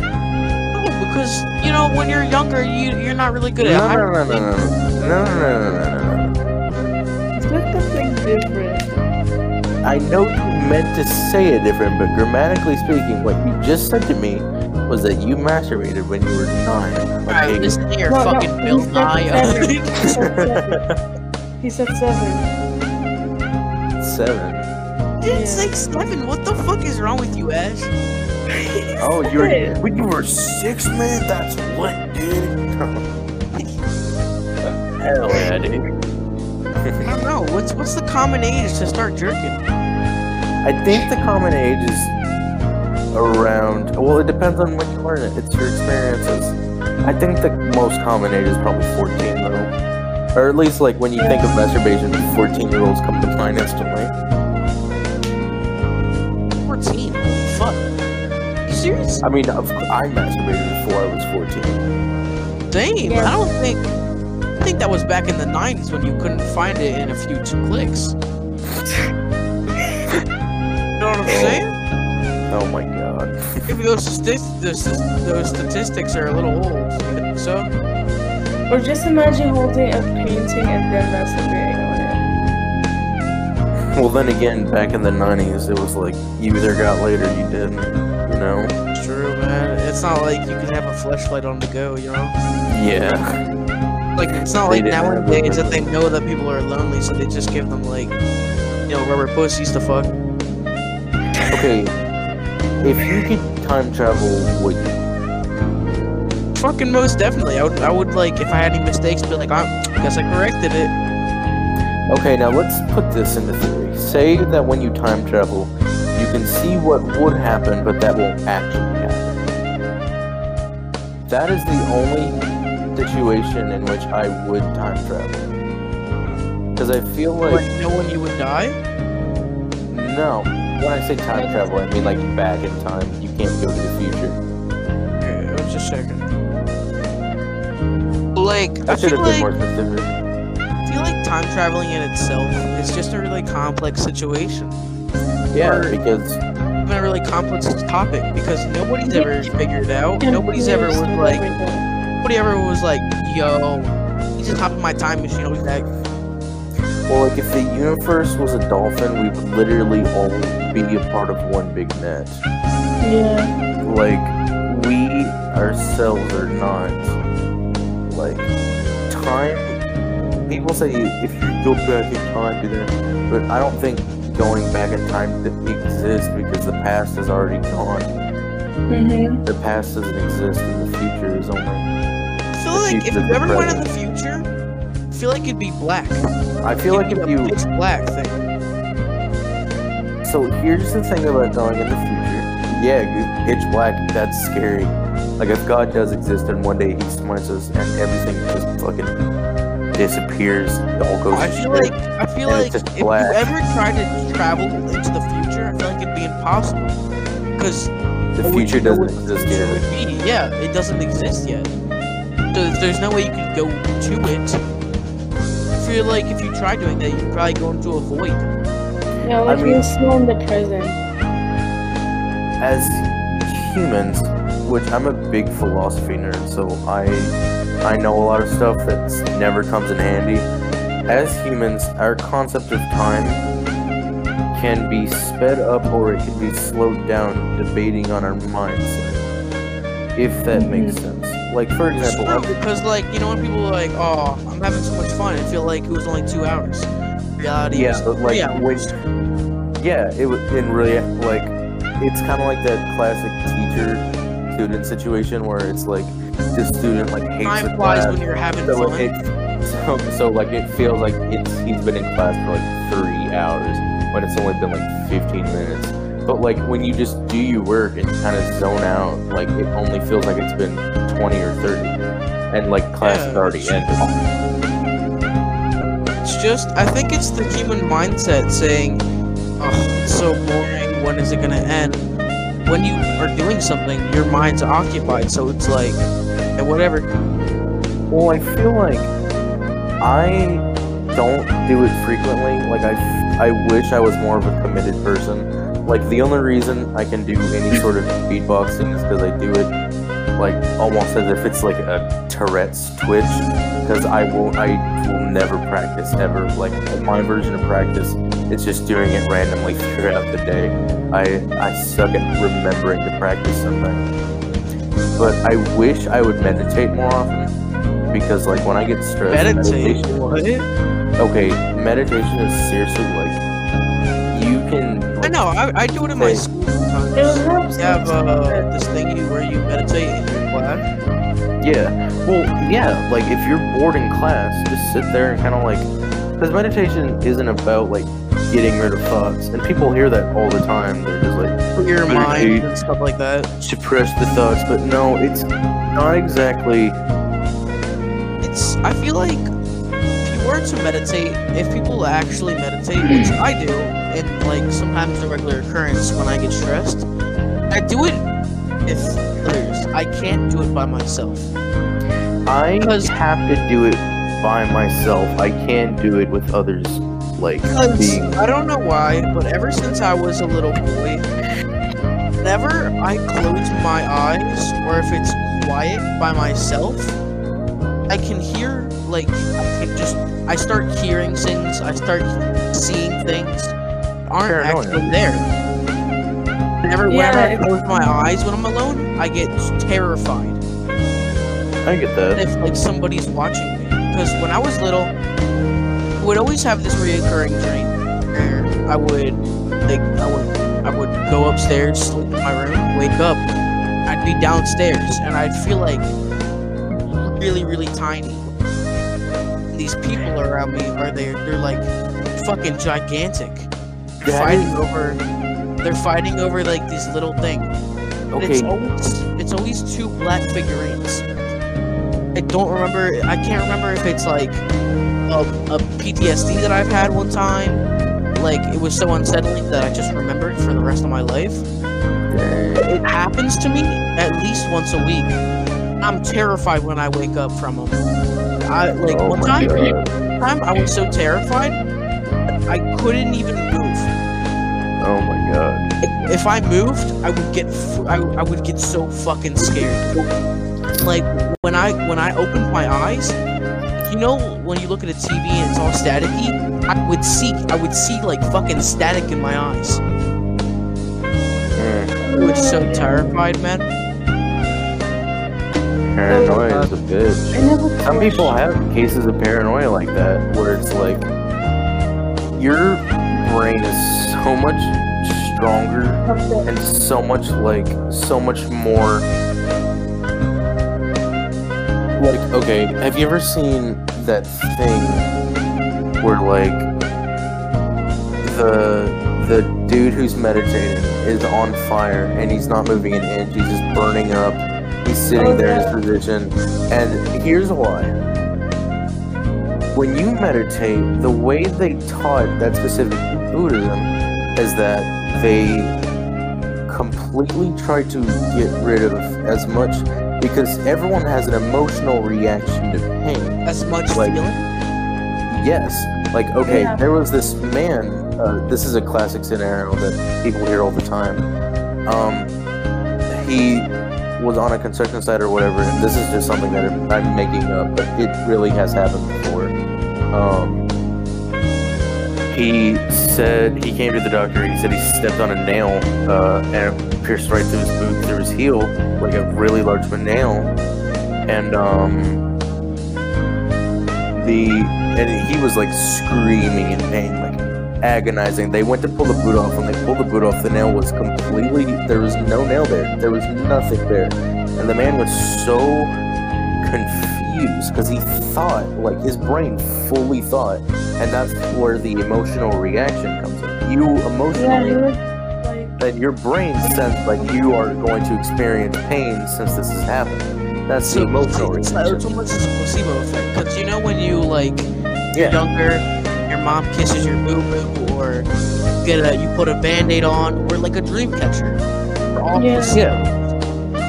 No, because, you know, when you're younger, you, you're not really good at no, no, no, no, no, no, no, no, no, no, It's not something different. I know you meant to say it different, but grammatically speaking, what you just said to me was that you masturbated when you were nine. Alright, Okay. listen here, No, no, fucking he Bill said Nye. seven. He said seven. Seven. It's like seven. What the fuck is wrong with you, Ash? Oh, you were Seven. when you were six, man. That's what, dude. Hell yeah, dude. I don't know. What's what's the common age to start jerking? I think the common age is around. Well, it depends on when you learn it. It's your experiences. I think the most common age is probably 14, though. Or at least, like, when you think of masturbation, 14 year olds come to mind instantly. Fourteen. Holy fuck. You serious? I mean, of, I masturbated before I was 14. Damn. Yeah. I don't think. I think that was back in the '90s when you couldn't find it in a few t- clicks. you know what I'm saying? Oh my god. Maybe those, stati- those, those statistics are a little old. So? Or just imagine holding a painting and then masturbating on it. Well, then again, back in the 90s, it was like you either got laid or you didn't. You know? It's true, man. It's not like you can have a flashlight on the go, you know? Yeah. Like, it's not They like nowadays that they know that people are lonely, so they just give them, like, you know, rubber pussies to fuck. Okay. If you could time travel, would you? Fucking most definitely. I would, I would like, if I had any mistakes, be like, I guess I corrected it. Okay, now let's put this into theory. Say that when you time travel, you can see what would happen, but that won't actually happen. That is the only situation in which I would time travel. Because I feel Like, like, know when you would die? no. When I say time travel, I mean like back in time. You can't go to the future. Okay, I was just checking. Like, I I should have been like, more specific. I feel like time traveling in itself is just a really complex situation. Yeah, or- because Even a really complex topic because nobody's ever figured it out. Nobody's ever was like, everything. Nobody ever was like, yo, he's just top of my time machine. I'll be back. Well, like if the universe was a dolphin, we would literally all be a part of one big net. Yeah. Like we ourselves are not like time. People say if you go back in time to that, but I don't think going back in time exists because the past is already gone. Mm-hmm. The past doesn't exist, and the future is only. I feel The like if you ever went in the future, I feel like it'd be black. I feel like if you pitch black thing. So here's the thing about going in the future. Yeah, you- pitch black, that's scary. Like if God does exist and one day he smites us and everything just fucking disappears, it all goes I feel like I feel like it's if you ever tried to travel into the future, I feel like it'd be impossible because the future doesn't exist yet. be yeah, it doesn't exist yet. So there's no way you could go to it. I feel like if you try doing that, you'd probably go into a void. Yeah, like mean- we're still in the present. As humans, which I'm a big philosophy nerd, so I I know a lot of stuff that never comes in handy. As humans, our concept of time can be sped up or it can be slowed down debating on our mindset. If that makes mm-hmm. sense. Like for example, because like you know when people are like, "Oh, I'm having so much fun," I feel like it was only two hours. Reality yeah, is like when, hours. yeah, it was in really like it's kind of like that classic teacher student situation where it's like the student like hates Time the flies class. when you're having So fun. it, so, so like it feels like it's he's been in class for like three hours when it's only been like 15 minutes. But like when you just do your work and kind of zone out, like it only feels like it's been 20 or 30, and like class Yeah, has already it's- ended. It's just, I think it's the human mindset saying, oh, it's so boring, when is it gonna end? When you are doing something, your mind's occupied, so it's like, eh, whatever. Well, I feel like I don't do it frequently. Like I, f- I wish I was more of a committed person. Like the only reason I can do any sort of beatboxing is because I do it like almost as if it's like a Tourette's twitch. Because I won't, I will never practice ever. Like my version of practice, it's just doing it randomly throughout the day. I, I suck at remembering to practice something. But I wish I would meditate more often because like when I get stressed, Meditate. meditation- What? Okay, meditation is seriously like can. I I, I do it in my Hey. school It sometimes. You have uh, this thingy where you meditate in your class. Yeah. Well, yeah. Like if you're bored in class, just sit there and kind of like, because meditation isn't about like getting rid of thoughts, and people hear that all the time. They're just like for your mind and stuff like that. suppress the thoughts, but no, it's not exactly. It's I feel like if you were to meditate, if people actually meditate, which I do, and like sometimes a regular occurrence when I get stressed, I do it if others. I can't do it by myself. I have to do it by myself. I can't do it with others. Like Because being. I don't know why, but ever since I was a little boy, whenever I close my eyes or if it's quiet by myself, I can hear like I can just I start hearing things, I start seeing things aren't Paranoia. actually there. Whenever, Yeah, whenever I close my eyes when I'm alone, I get terrified I get that. if like somebody's watching me. Because when I was little, I would always have this reoccurring dream where I would like I would I would go upstairs, sleep in my room, wake up, I'd be downstairs, and I'd feel like really really tiny. These people around me are they they're like fucking gigantic. They're That fighting over they're fighting over like these little things. And It's always it's always two black figurines. I don't remember. I can't remember if it's like a, a PTSD that I've had one time. Like it was so unsettling that I just remember it for the rest of my life. It happens to me at least once a week. I'm terrified when I wake up from them. I like Oh one time. God. Time I was so terrified, I couldn't even move. My god. if I moved, I would get f- I, I would get so fucking scared. Like when I when I opened my eyes, you know when you look at a TV and it's all staticky, I would see I would see like fucking static in my eyes. Mm, I was so terrified, man. paranoia is a bitch. Some people have cases of paranoia like that, where it's like your brain is so much stronger and so much like so much more. Like okay have you ever seen that thing where like the the dude who's meditating is on fire and he's not moving an inch he's just burning up he's sitting there in his position. And here's why. When you meditate the way they taught that specific buddhism is that they completely try to get rid of as much because everyone has an emotional reaction to pain. As much Like- feeling. Yes, like okay, Yeah. there was this man. Uh, this is a classic scenario that people hear all the time. Um, he was on a construction site or whatever, and this is just something that I'm making up, but it really has happened before. Um, he said he came to the doctor. He said he stepped on a nail uh, and it pierced right through his boot, through his heel, like a really large nail, and um, the and he was like screaming in pain, like agonizing. They went to pull the boot off. When they pulled the boot off, the nail was completely. There was no nail there. There was nothing there, and the man was so confused because he thought, like his brain fully thought, and that's where the emotional reaction comes in. You emotionally he was like, that your brain sense like you are going to experience pain since this is happening. That's the emotional it's, reaction. it's almost a placebo effect because you know when you like Yeah. you're younger, your mom kisses your boo boo, or you get a you put a band aid on, or like a dream catcher. We're Yeah.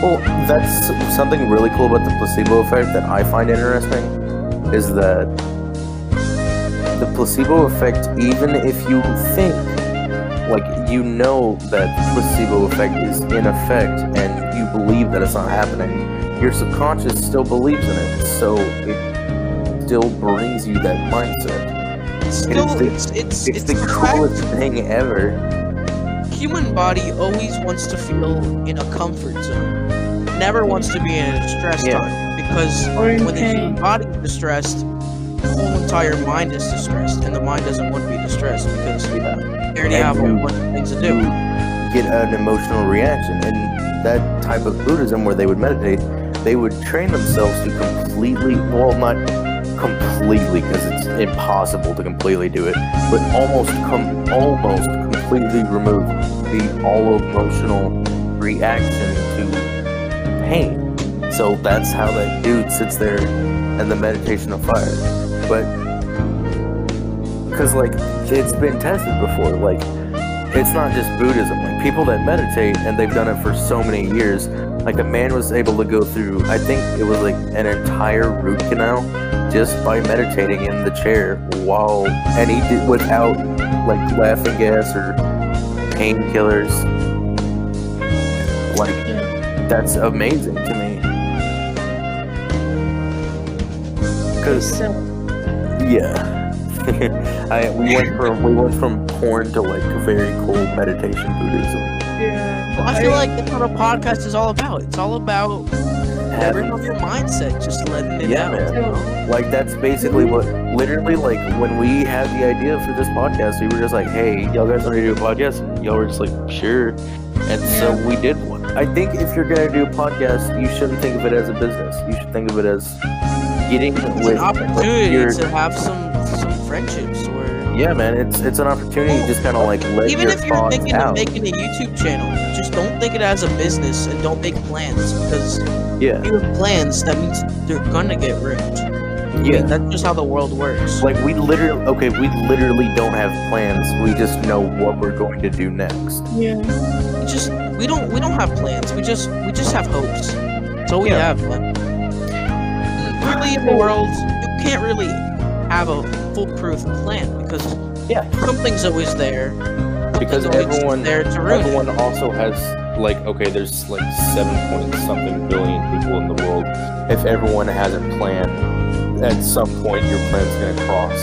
Well, that's something really cool about the placebo effect that I find interesting is that the placebo effect, even if you think, like, you know that the placebo effect is in effect and you believe that it's not happening, your subconscious still believes in it, so it still brings you that mindset. It's still the- it's it's It's, it's, the fact coolest thing ever. human body always wants to feel in a comfort zone. Never wants to be in a stress Yeah. time because in when the human body is distressed, the whole entire mind is distressed, and the mind doesn't want to be distressed because Yeah. they already And have a you- bunch of things to do. get an emotional reaction. And that type of Buddhism where they would meditate, they would train themselves to completely, well, not completely because it's impossible to completely do it, but almost com- almost completely remove the all emotional reaction to pain. So that's how that dude sits there in the meditation of fire. But because like it's been tested before, like it's not just Buddhism. Like people that meditate and they've done it for so many years. Like a man was able to go through, I think it was like an entire root canal just by meditating in the chair while, and he did without like laughing gas or painkillers. Like that's amazing to me. Cause yeah. I we went from we went from porn to like very cool meditation Buddhism. yeah. Well, I feel like that's what a podcast is all about. It's all about Having- getting off your mindset, just letting it Yeah, out. man. you know? Like that's basically what literally like when we had the idea for this podcast, we were just like, Hey, y'all guys want to do a podcast? And y'all were just like, Sure. And so we did one. I think if you're gonna do a podcast, you shouldn't think of it as a business. You should think of it as getting It's with an opportunity your to have some some friendships or Yeah man, it's it's an opportunity to just kinda like let even your if you're thinking out. of making a YouTube channel, just don't think it as a business and don't make plans because yeah. if you have plans, that means they're gonna get ruined. Yeah. That's just how the world works. Like we literally okay, we literally don't have plans. We just know what we're going to do next. Yeah. Just we don't we don't have plans. We just we just have hopes. That's all we Yeah. have, man. Really, in the world, you can't really have a foolproof plan because Yeah. something's always there. Because Something's always everyone there to ruin. it. everyone also has like okay, there's like seven point something billion people in the world. If everyone has a plan, at some point your plan's gonna cross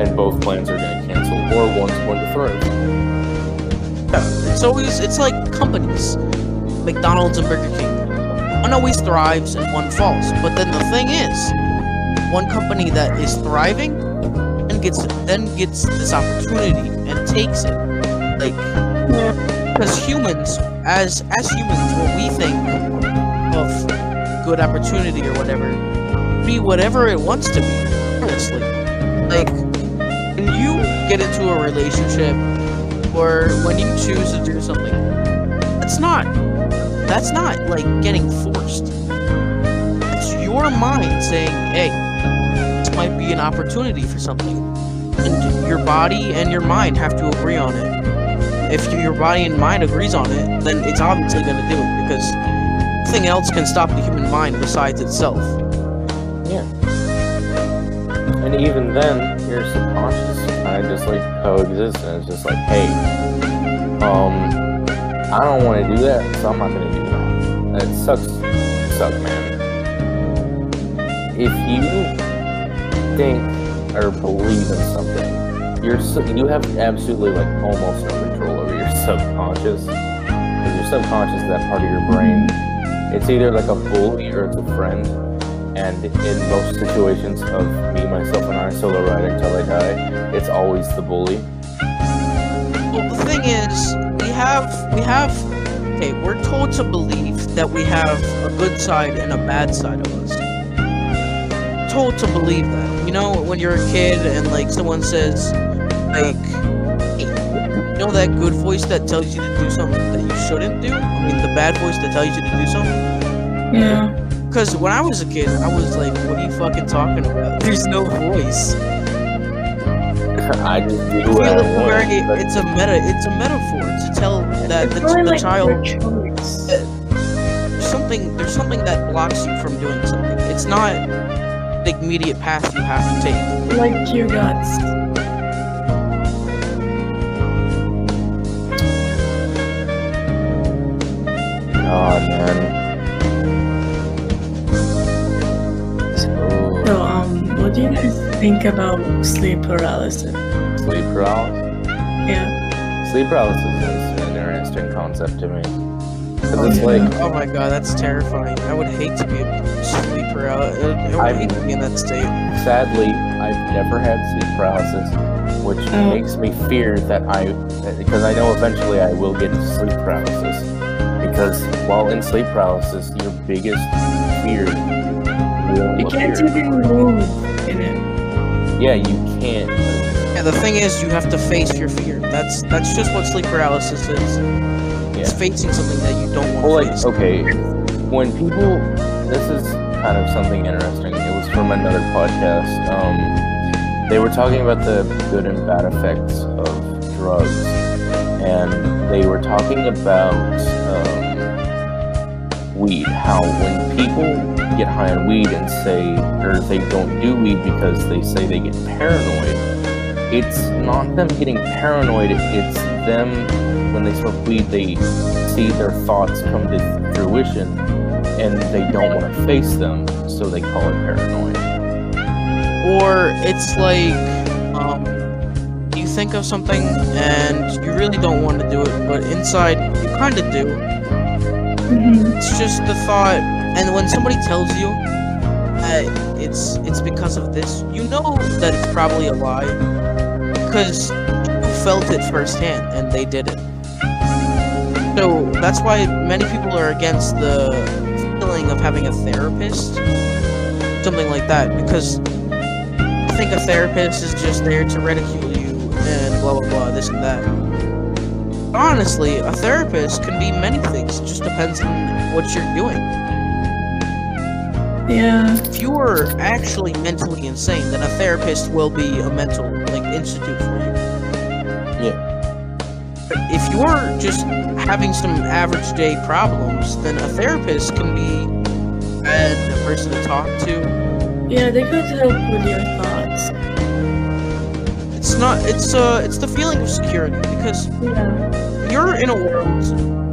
and both plans are gonna cancel or one's going to thrive. It's always it's like companies, McDonald's and Burger King. One always thrives and one falls. But then the thing is, one company that is thriving and gets then gets this opportunity and takes it. Like because humans, as as humans, what we think of good opportunity or whatever, be whatever it wants to be. Honestly, like when you get into a relationship or when you choose to do something, that's not that's not like getting forced. It's your mind saying, "Hey, this might be an opportunity for something," and your body and your mind have to agree on it. If your body and mind agrees on it, then it's obviously going to do it because nothing else can stop the human mind besides itself. Yeah. And even then, your subconscious kind of just like coexist and it's just like, hey, um, I don't want to do that, so I'm not gonna do that. It sucks, suck, man. If you think or believe in something, you're su- you have absolutely like almost no control over your subconscious. Because your subconscious is that part of your brain. It's either like a bully or it's a friend. And in most situations of me, myself, and I solo ride until I die, it's always the bully. Well, the thing is, we have we have. Okay, we're told to believe that we have a good side and a bad side of us. Told to believe that. You know, when you're a kid and like someone says, like, hey, you know that good voice that tells you to do something that you shouldn't do. I mean, the bad voice that tells you to do something. Yeah. Because when I was a kid, I was like, what are you fucking talking about? There's no voice. I just do I what I like we're want. a- but- it's a meta, it's a metaphor to tell that It's the, probably the like child there's something there's something that blocks you from doing something. It's not the immediate path you have to take. Like your guts. God, man. Do you guys think about sleep paralysis? sleep paralysis. Yeah. Sleep paralysis is an interesting concept to me. Oh, it's yeah. like, Oh my god, that's terrifying. I would hate to be a sleeper out. I would I'm- hate to be in that state. sadly, I've never had sleep paralysis, which Oh. makes me fear that I, because I know eventually I will get sleep paralysis. Because while in sleep paralysis, your biggest fear will You can't appear. even move in it. Yeah, you can't. Yeah, the thing is, you have to face your fear. That's that's just what sleep paralysis is. It's facing something that you don't want Well, to like, face. okay, when people, this is kind of something interesting. It was from another podcast. Um, they were talking about the good and bad effects of drugs, and they were talking about um, weed. How when people get high on weed and say, or they don't do weed because they say they get paranoid, it's not them getting paranoid. It's them when they smoke weed, they see their thoughts come to fruition and they don't want to face them, so they call it paranoid. Or it's like, um, you think of something and you really don't want to do it, but inside you kind of do. Mhm. It's just the thought, and when somebody tells you that it's it's because of this, you know that it's probably a lie because you felt it firsthand and they did it. So that's why many people are against the feeling of having a therapist, something like that, because I think a therapist is just there to ridicule you and blah blah blah, this and that. Honestly, a therapist can be many things. It just depends on what you're doing. Yeah. If you are actually mentally insane, then a therapist will be a mental like institute for you. Yeah. If you're just having some average day problems, then a therapist can be and a person to talk to. Yeah, they could help with your thoughts. It's not. It's uh. It's the feeling of security because Yeah. you're in a world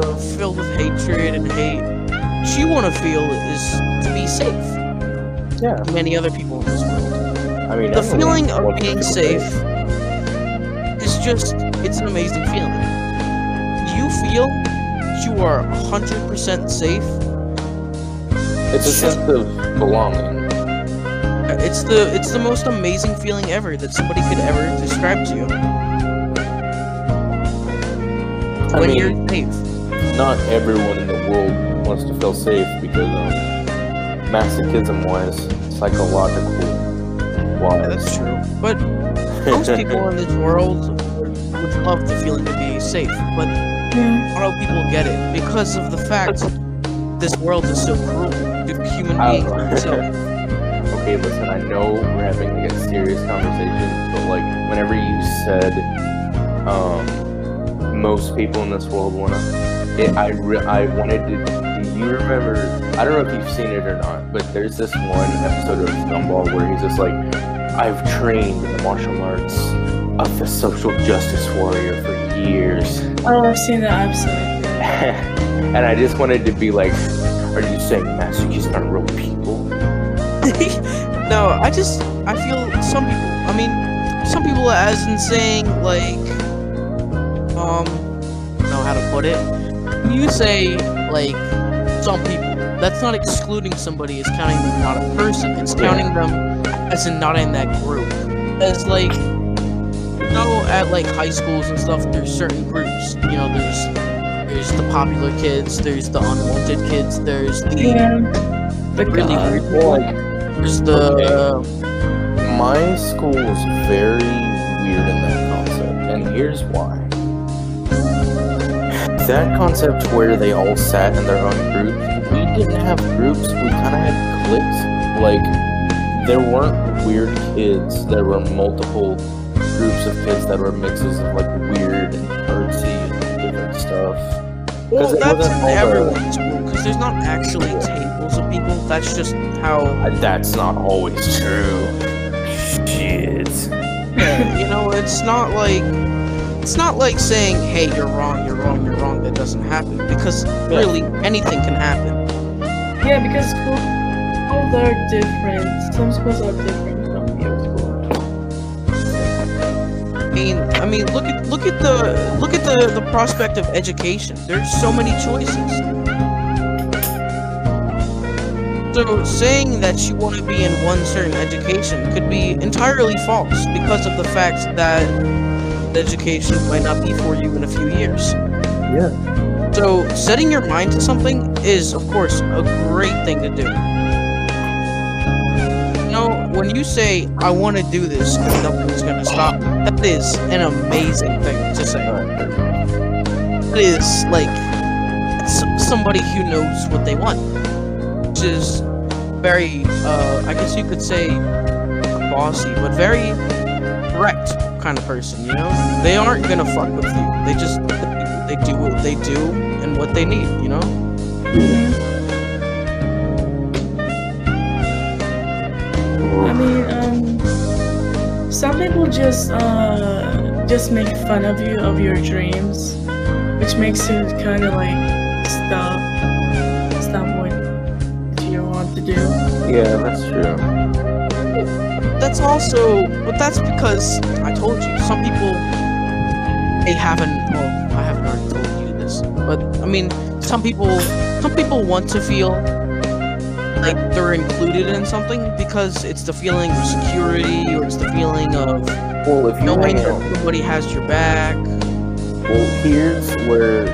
uh, filled with hatred and hate. What you want to feel is to be safe. Yeah. Many other people in this world. I mean, The feeling of being safe is just. It's an amazing feeling. You feel you are 100% safe. It's a sense of belonging. It's the it's the most amazing feeling ever that somebody could ever describe to you. I when mean, you're safe. not everyone in the world wants to feel safe because um, masochism was psychological Yeah, that's true. But most people in this world would would love the feeling to be safe, but Yeah. not all people get it because of the fact this world is so cruel to human beings. So, okay, listen, I know we're having like a serious conversation, but like whenever you said um most people in this world wanna it, I re- I wanted to do you remember I don't know if you've seen it or not, but there's this one episode of Gumball where he's just like I've trained in the martial arts of the social justice warrior for years. Oh, I've seen that episode. and I just wanted to be like, are you saying masochists aren't real people? no, I just I feel some people. I mean, some people as in saying like, um, I don't know how to put it. When you say like some people, that's not excluding somebody as counting them not a person. It's Yeah. counting them as in not in that group. As like you know, at like high schools and stuff, there's certain groups. You know, there's there's the popular kids, there's the unwanted kids, there's the Yeah. The really god. weird Well, people, there's the Okay. My school is very weird in that concept, and here's why. That concept where they all sat in their own groups, we didn't have groups, we kind of had cliques. Like, there weren't weird kids, there were multiple groups of kids that were mixes of like weird and artsy and different stuff. well, that's in everyone's school because there's not actually tables of people. That's just how That's not always true. Shit. you know. It's not like it's not like saying, "Hey, you're wrong, you're wrong, you're wrong." That doesn't happen because really anything can happen. Yeah, because schools are different. Some schools are different from your school. I mean, I mean, look at look at the look at the the prospect of education. There's so many choices. So saying that you want to be in one certain education could be entirely false because of the fact that the education might not be for you in a few years. Yeah. So setting your mind to something is, of course, a great thing to do. You know, when you say, I want to do this and nothing's going to stop that is an amazing thing to say. That is, like, somebody who knows what they want. Which is very, uh, I guess you could say, bossy, but very direct kind of person, you know? They aren't to fuck with you. They just, they do what they do and what they need, you know? I mean, um, some people just uh just make fun of you of your dreams, which makes you kind of like stop stop what you want to do. Yeah, that's true. That's also, but that's because I told you, some people, they haven't, well, I mean, some people, some people want to feel like they're included in something because it's the feeling of security or it's the feeling of Well, if you knowing that everybody has your back. well, here's where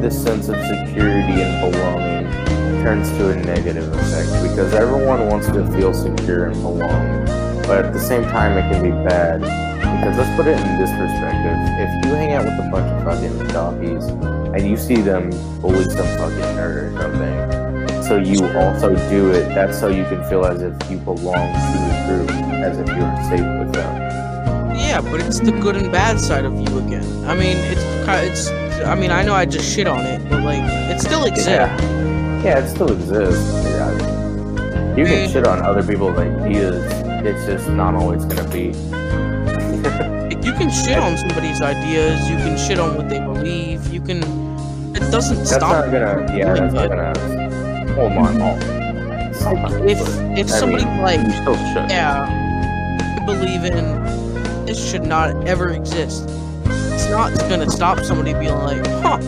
this sense of security and belonging turns to a negative effect because everyone wants to feel secure and belong, but at the same time, it can be bad. Because let's put it in this perspective: if you hang out with a bunch of fucking jockeys and you see them bully some fucking nerd or something, so you also do it. That's so you can feel as if you belong to the group, as if you're safe with them. Yeah, but it's the good and bad side of you again. I mean, it's it's. I mean, I know I just shit on it, but like, it still exists. Yeah, yeah, it still exists. Yeah. You can shit on other people's ideas. It's just not always gonna be. You can shit on somebody's ideas. You can shit on what they believe. You can. Doesn't That's stop. not gonna. Yeah, that's not gonna. Hold on. If if I somebody mean, like you still should. yeah, I believe in this should not ever exist. It's not gonna stop somebody being like, huh?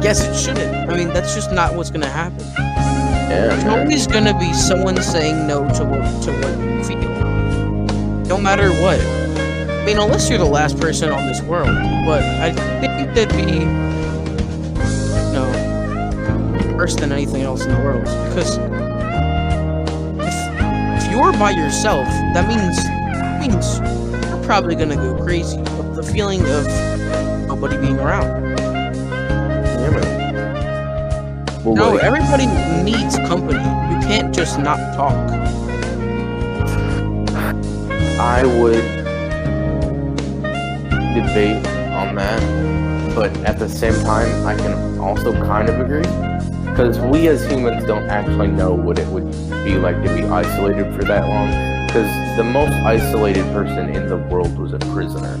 Guess it shouldn't. I mean, that's just not what's gonna happen. Yeah, There's man. always gonna be someone saying no to what to what you feel. No matter what. I mean, unless you're the last person on this world. But I think that'd be worse than anything else in the world. Because if, if you're by yourself, that means that means you're probably gonna go crazy. But the feeling of nobody being around. Well, No, everybody needs company. You can't just not talk. I would debate on that, but at the same time, I can also kind of agree because we as humans don't actually know what it would be like to be isolated for that long. Because the most isolated person in the world was a prisoner.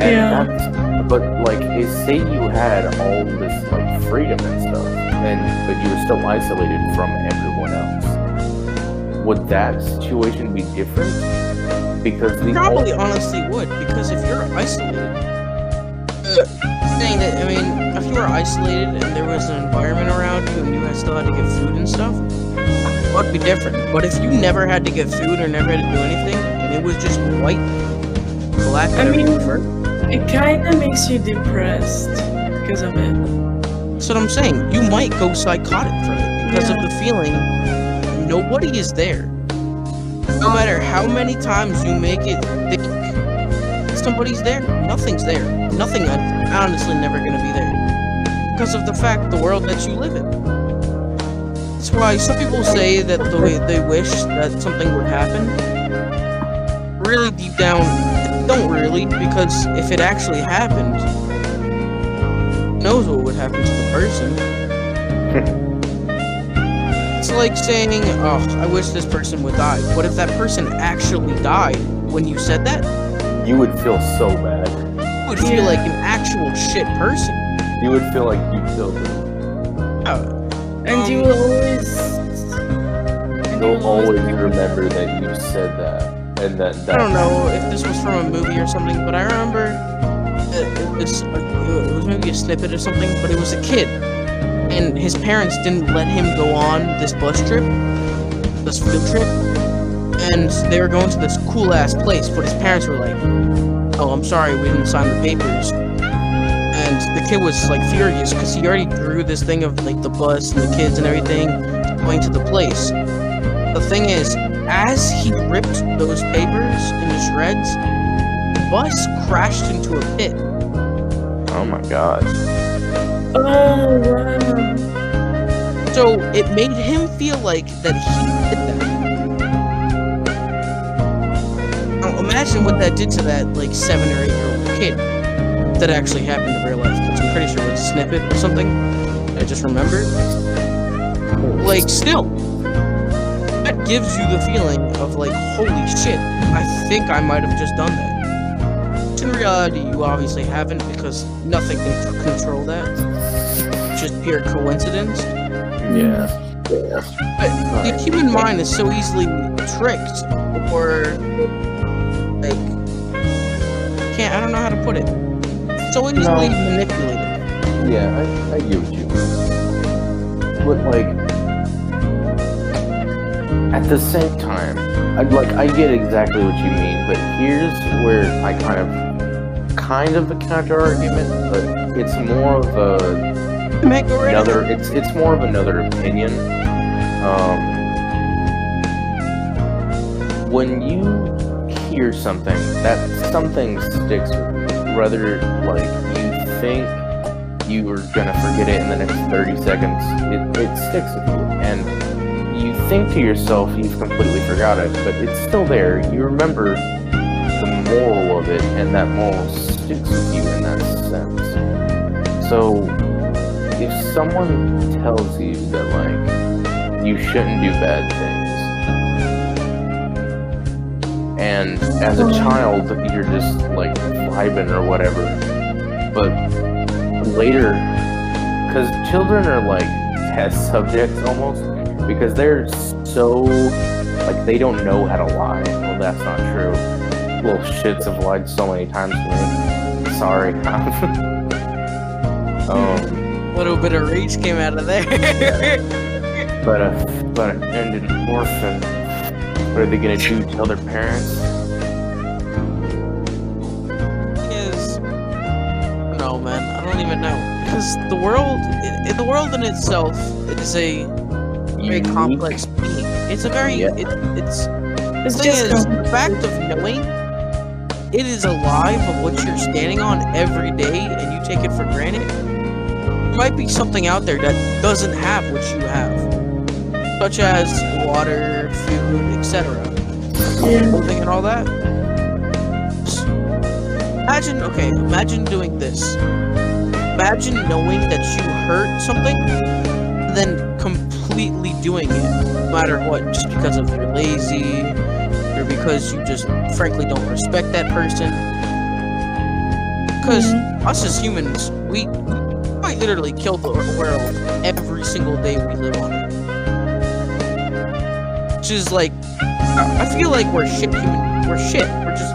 And Yeah. that's, but like, say you had all this like freedom and stuff, and but you were still isolated from everyone else. Would that situation be different? Because Probably honestly would, because if you're isolated, uh, saying that, I mean, were isolated and there was an environment around you and you had still had to get food and stuff, it would be different. But if you never had to get food or never had to do anything, and it was just white, black. I mean-. It kind of makes you depressed because of it. That's what I'm saying. You might go psychotic from it because of the feeling nobody is there. No matter how many times you make it think somebody's there, nothing's there. Nothing is honestly never gonna be there. Because of the fact the world that you live in. That's why some people say that the way they wish that something would happen. Really deep down, don't really, because if it actually happened, knows what would happen to the person. it's like saying, "Oh, I wish this person would die." What if that person actually died when you said that? You would feel so bad. You would feel like an actual shit person. You would feel like you killed them. And you Um, will always. and you You'll always remember that you said that, and that. I don't know if this was from a movie or something, but I remember it, it was it was maybe a snippet or something, but it was a kid, and his parents didn't let him go on this bus trip, this field trip, and they were going to this cool ass place, but his parents were like, "Oh, I'm sorry, we didn't sign the papers." And the kid was like furious because he already drew this thing of like the bus and the kids and everything going to the place. The thing is, as he ripped those papers into shreds, the bus crashed into a pit. Oh my god. Oh, wow. So it made him feel like that he did that. Now imagine what that did to that like seven or eight year old kid. That actually happened in real life. Because I'm pretty sure it was a snippet or something. I just remembered. Like still, that gives you the feeling of like, holy shit, I think I might have just done that. In reality, you obviously haven't because nothing can control that. It's just pure coincidence. Yeah. But the human mind is so easily tricked, or like, can't. I don't know how to put it. So easily manipulated. Yeah, I, I get what you mean. But like, at the same time, I like I get exactly what you mean. But here's where I kind of, kind of a counter argument, but it's more of a Make go right another. It's it's more of another opinion. Um, when you hear something, that something sticks with Whether like you think you are gonna forget it in the next 30 seconds, it, it sticks with you. And you think to yourself you've completely forgot it, but it's still there. You remember the moral of it, and that moral sticks with you in that sense. So if someone tells you that like you shouldn't do bad things and as a mm-hmm. child you're just like vibing or whatever but later because children are like test subjects almost because they're so like they don't know how to lie well that's not true little shits have lied so many times to me sorry um A little bit of rage came out of there. But a but an ended orphan. What are they gonna do? Tell their parents? Because the world the world in itself it is a very Unique? complex being it's a very Yeah. it, it's It's just is the fact of knowing it is alive of what you're standing on every day and you take it for granted there might be something out there that doesn't have what you have such as water food etc Yeah. and all that. Imagine, okay, imagine doing this. Imagine knowing that you hurt something, then completely doing it, no matter what, just because of you're lazy, or because you just frankly don't respect that person. Because mm-hmm. us as humans, we, quite literally kill the world every single day we live on it. Which is like, I I feel like we're shit human. We're shit. We're just.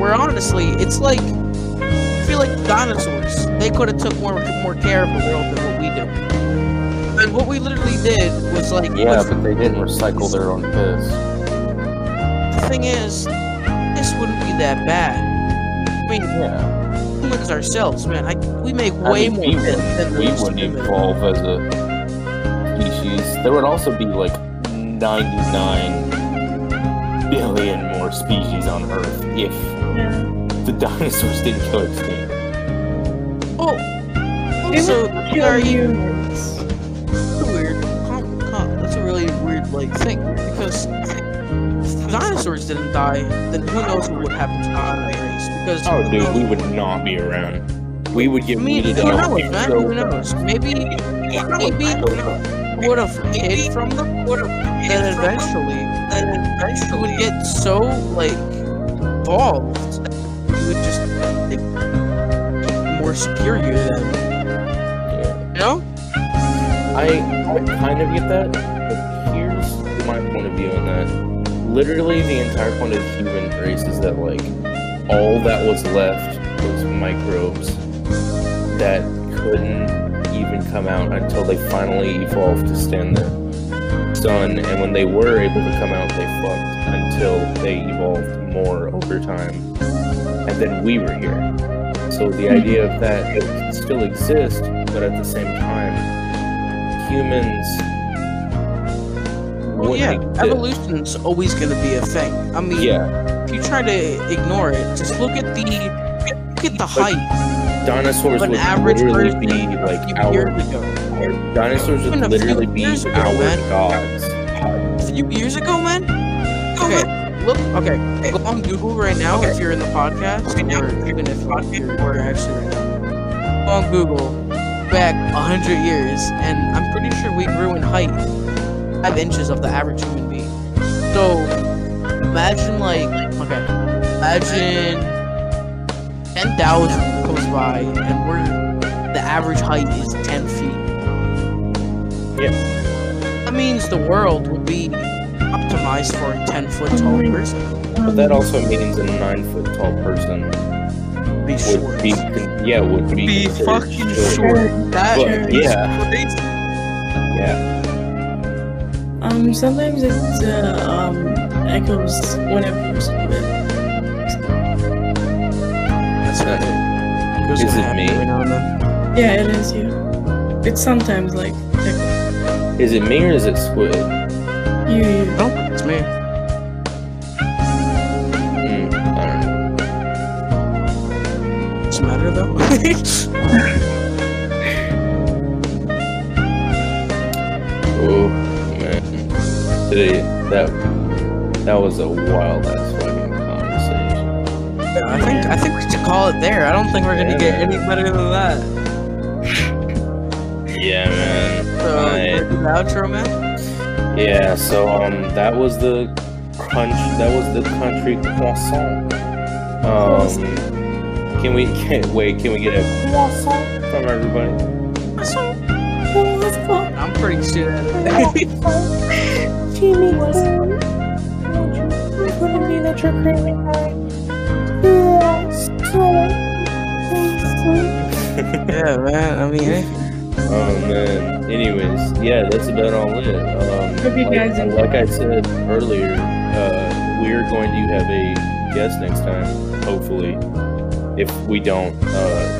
We're honestly. It's like. I feel like dinosaurs. They could have took more more care of the world than what we do. And what we literally did was like. Yeah, was- but they didn't recycle their own piss. the thing is, this wouldn't be that bad. I mean, Yeah. humans ourselves, man. I, we make way I mean, more we, sense would, than we most wouldn't evolve as a species. There would also be like 99 billion more species on Earth if Yeah. the dinosaurs didn't kill extinct. They also, would the kill are humans. That's a weird. Com, com, that's a really weird like thing because if the dinosaurs didn't die, then who knows what would happen to the human race? Because Oh, dude, knows- we would not be around. We would get I mean, weeded who out. knows, man? so Who knows? Maybe, maybe would have kid from them. Would have then eventually, then eventually would get so like evolved, you would just like, more superior to I, I kind of get that, but here's my point of view on that. Literally, the entire point of the human race is that, like, all that was left was microbes that couldn't even come out until they finally evolved to stand the sun. And when they were able to come out, they fucked until they evolved more over time. And then we were here. So the idea of that it still exist, but at the same time, humans. Well, yeah, exist. evolution's always gonna be a thing. I mean, Yeah, if you try to ignore it, just look at the look at the height dinosaurs would average literally be like our years ago. dinosaurs would literally be ago, our man. gods. A few years ago, man. Okay, look. Okay, go on Google right now if you're in the podcast, or even if you're actually right now. Go on Google back a hundred years, and I'm pretty sure we grew in height five inches of the average human being. So imagine like okay, imagine ten thousand goes by, and we're the average height is ten feet. Yeah. That means the world would be optimized for a ten foot tall person. But that also means a nine foot tall person Be short. would be con- yeah would be, Be fucking short. short. That But, is yeah. crazy. Yeah, Um, sometimes it uh, um echoes whenever you. That's right. Goes is it me? every now and then. Yeah, it is you. It's sometimes like echo- is it me or is it Squid? you. you. Oh man, today that that was a wild ass fucking conversation. Yeah, I think I think we should call it there. I don't think we're gonna get Yeah. any better than that. Yeah, man. So the outro, man. Yeah, so um, that was the crunch. That was the country croissant. Um, can we can, wait? Can we get a croissant from everybody? I'm pretty sure at it. Jimmy, listen. What do you mean that you're craving yeah, man. I mean, hey. Oh man. Anyways, yeah, that's about all it. Um, Hope you like, guys enjoy. like I said earlier, uh, we're going to have a guest next time. Hopefully, if we don't, uh,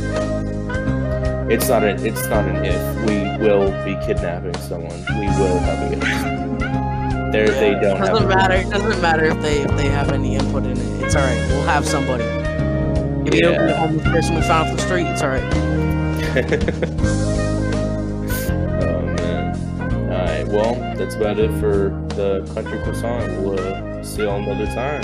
it's not an it's not an if. We will be kidnapping someone. We will have a guest. There, they don't doesn't a- matter. It doesn't matter if they if they have any input in it. It's all right. We'll have somebody. If you don't be Yeah. the homeless person we found off the street, it's all right. oh man. Alright, well, that's about it for the country croissant. We'll uh, see y'all another time.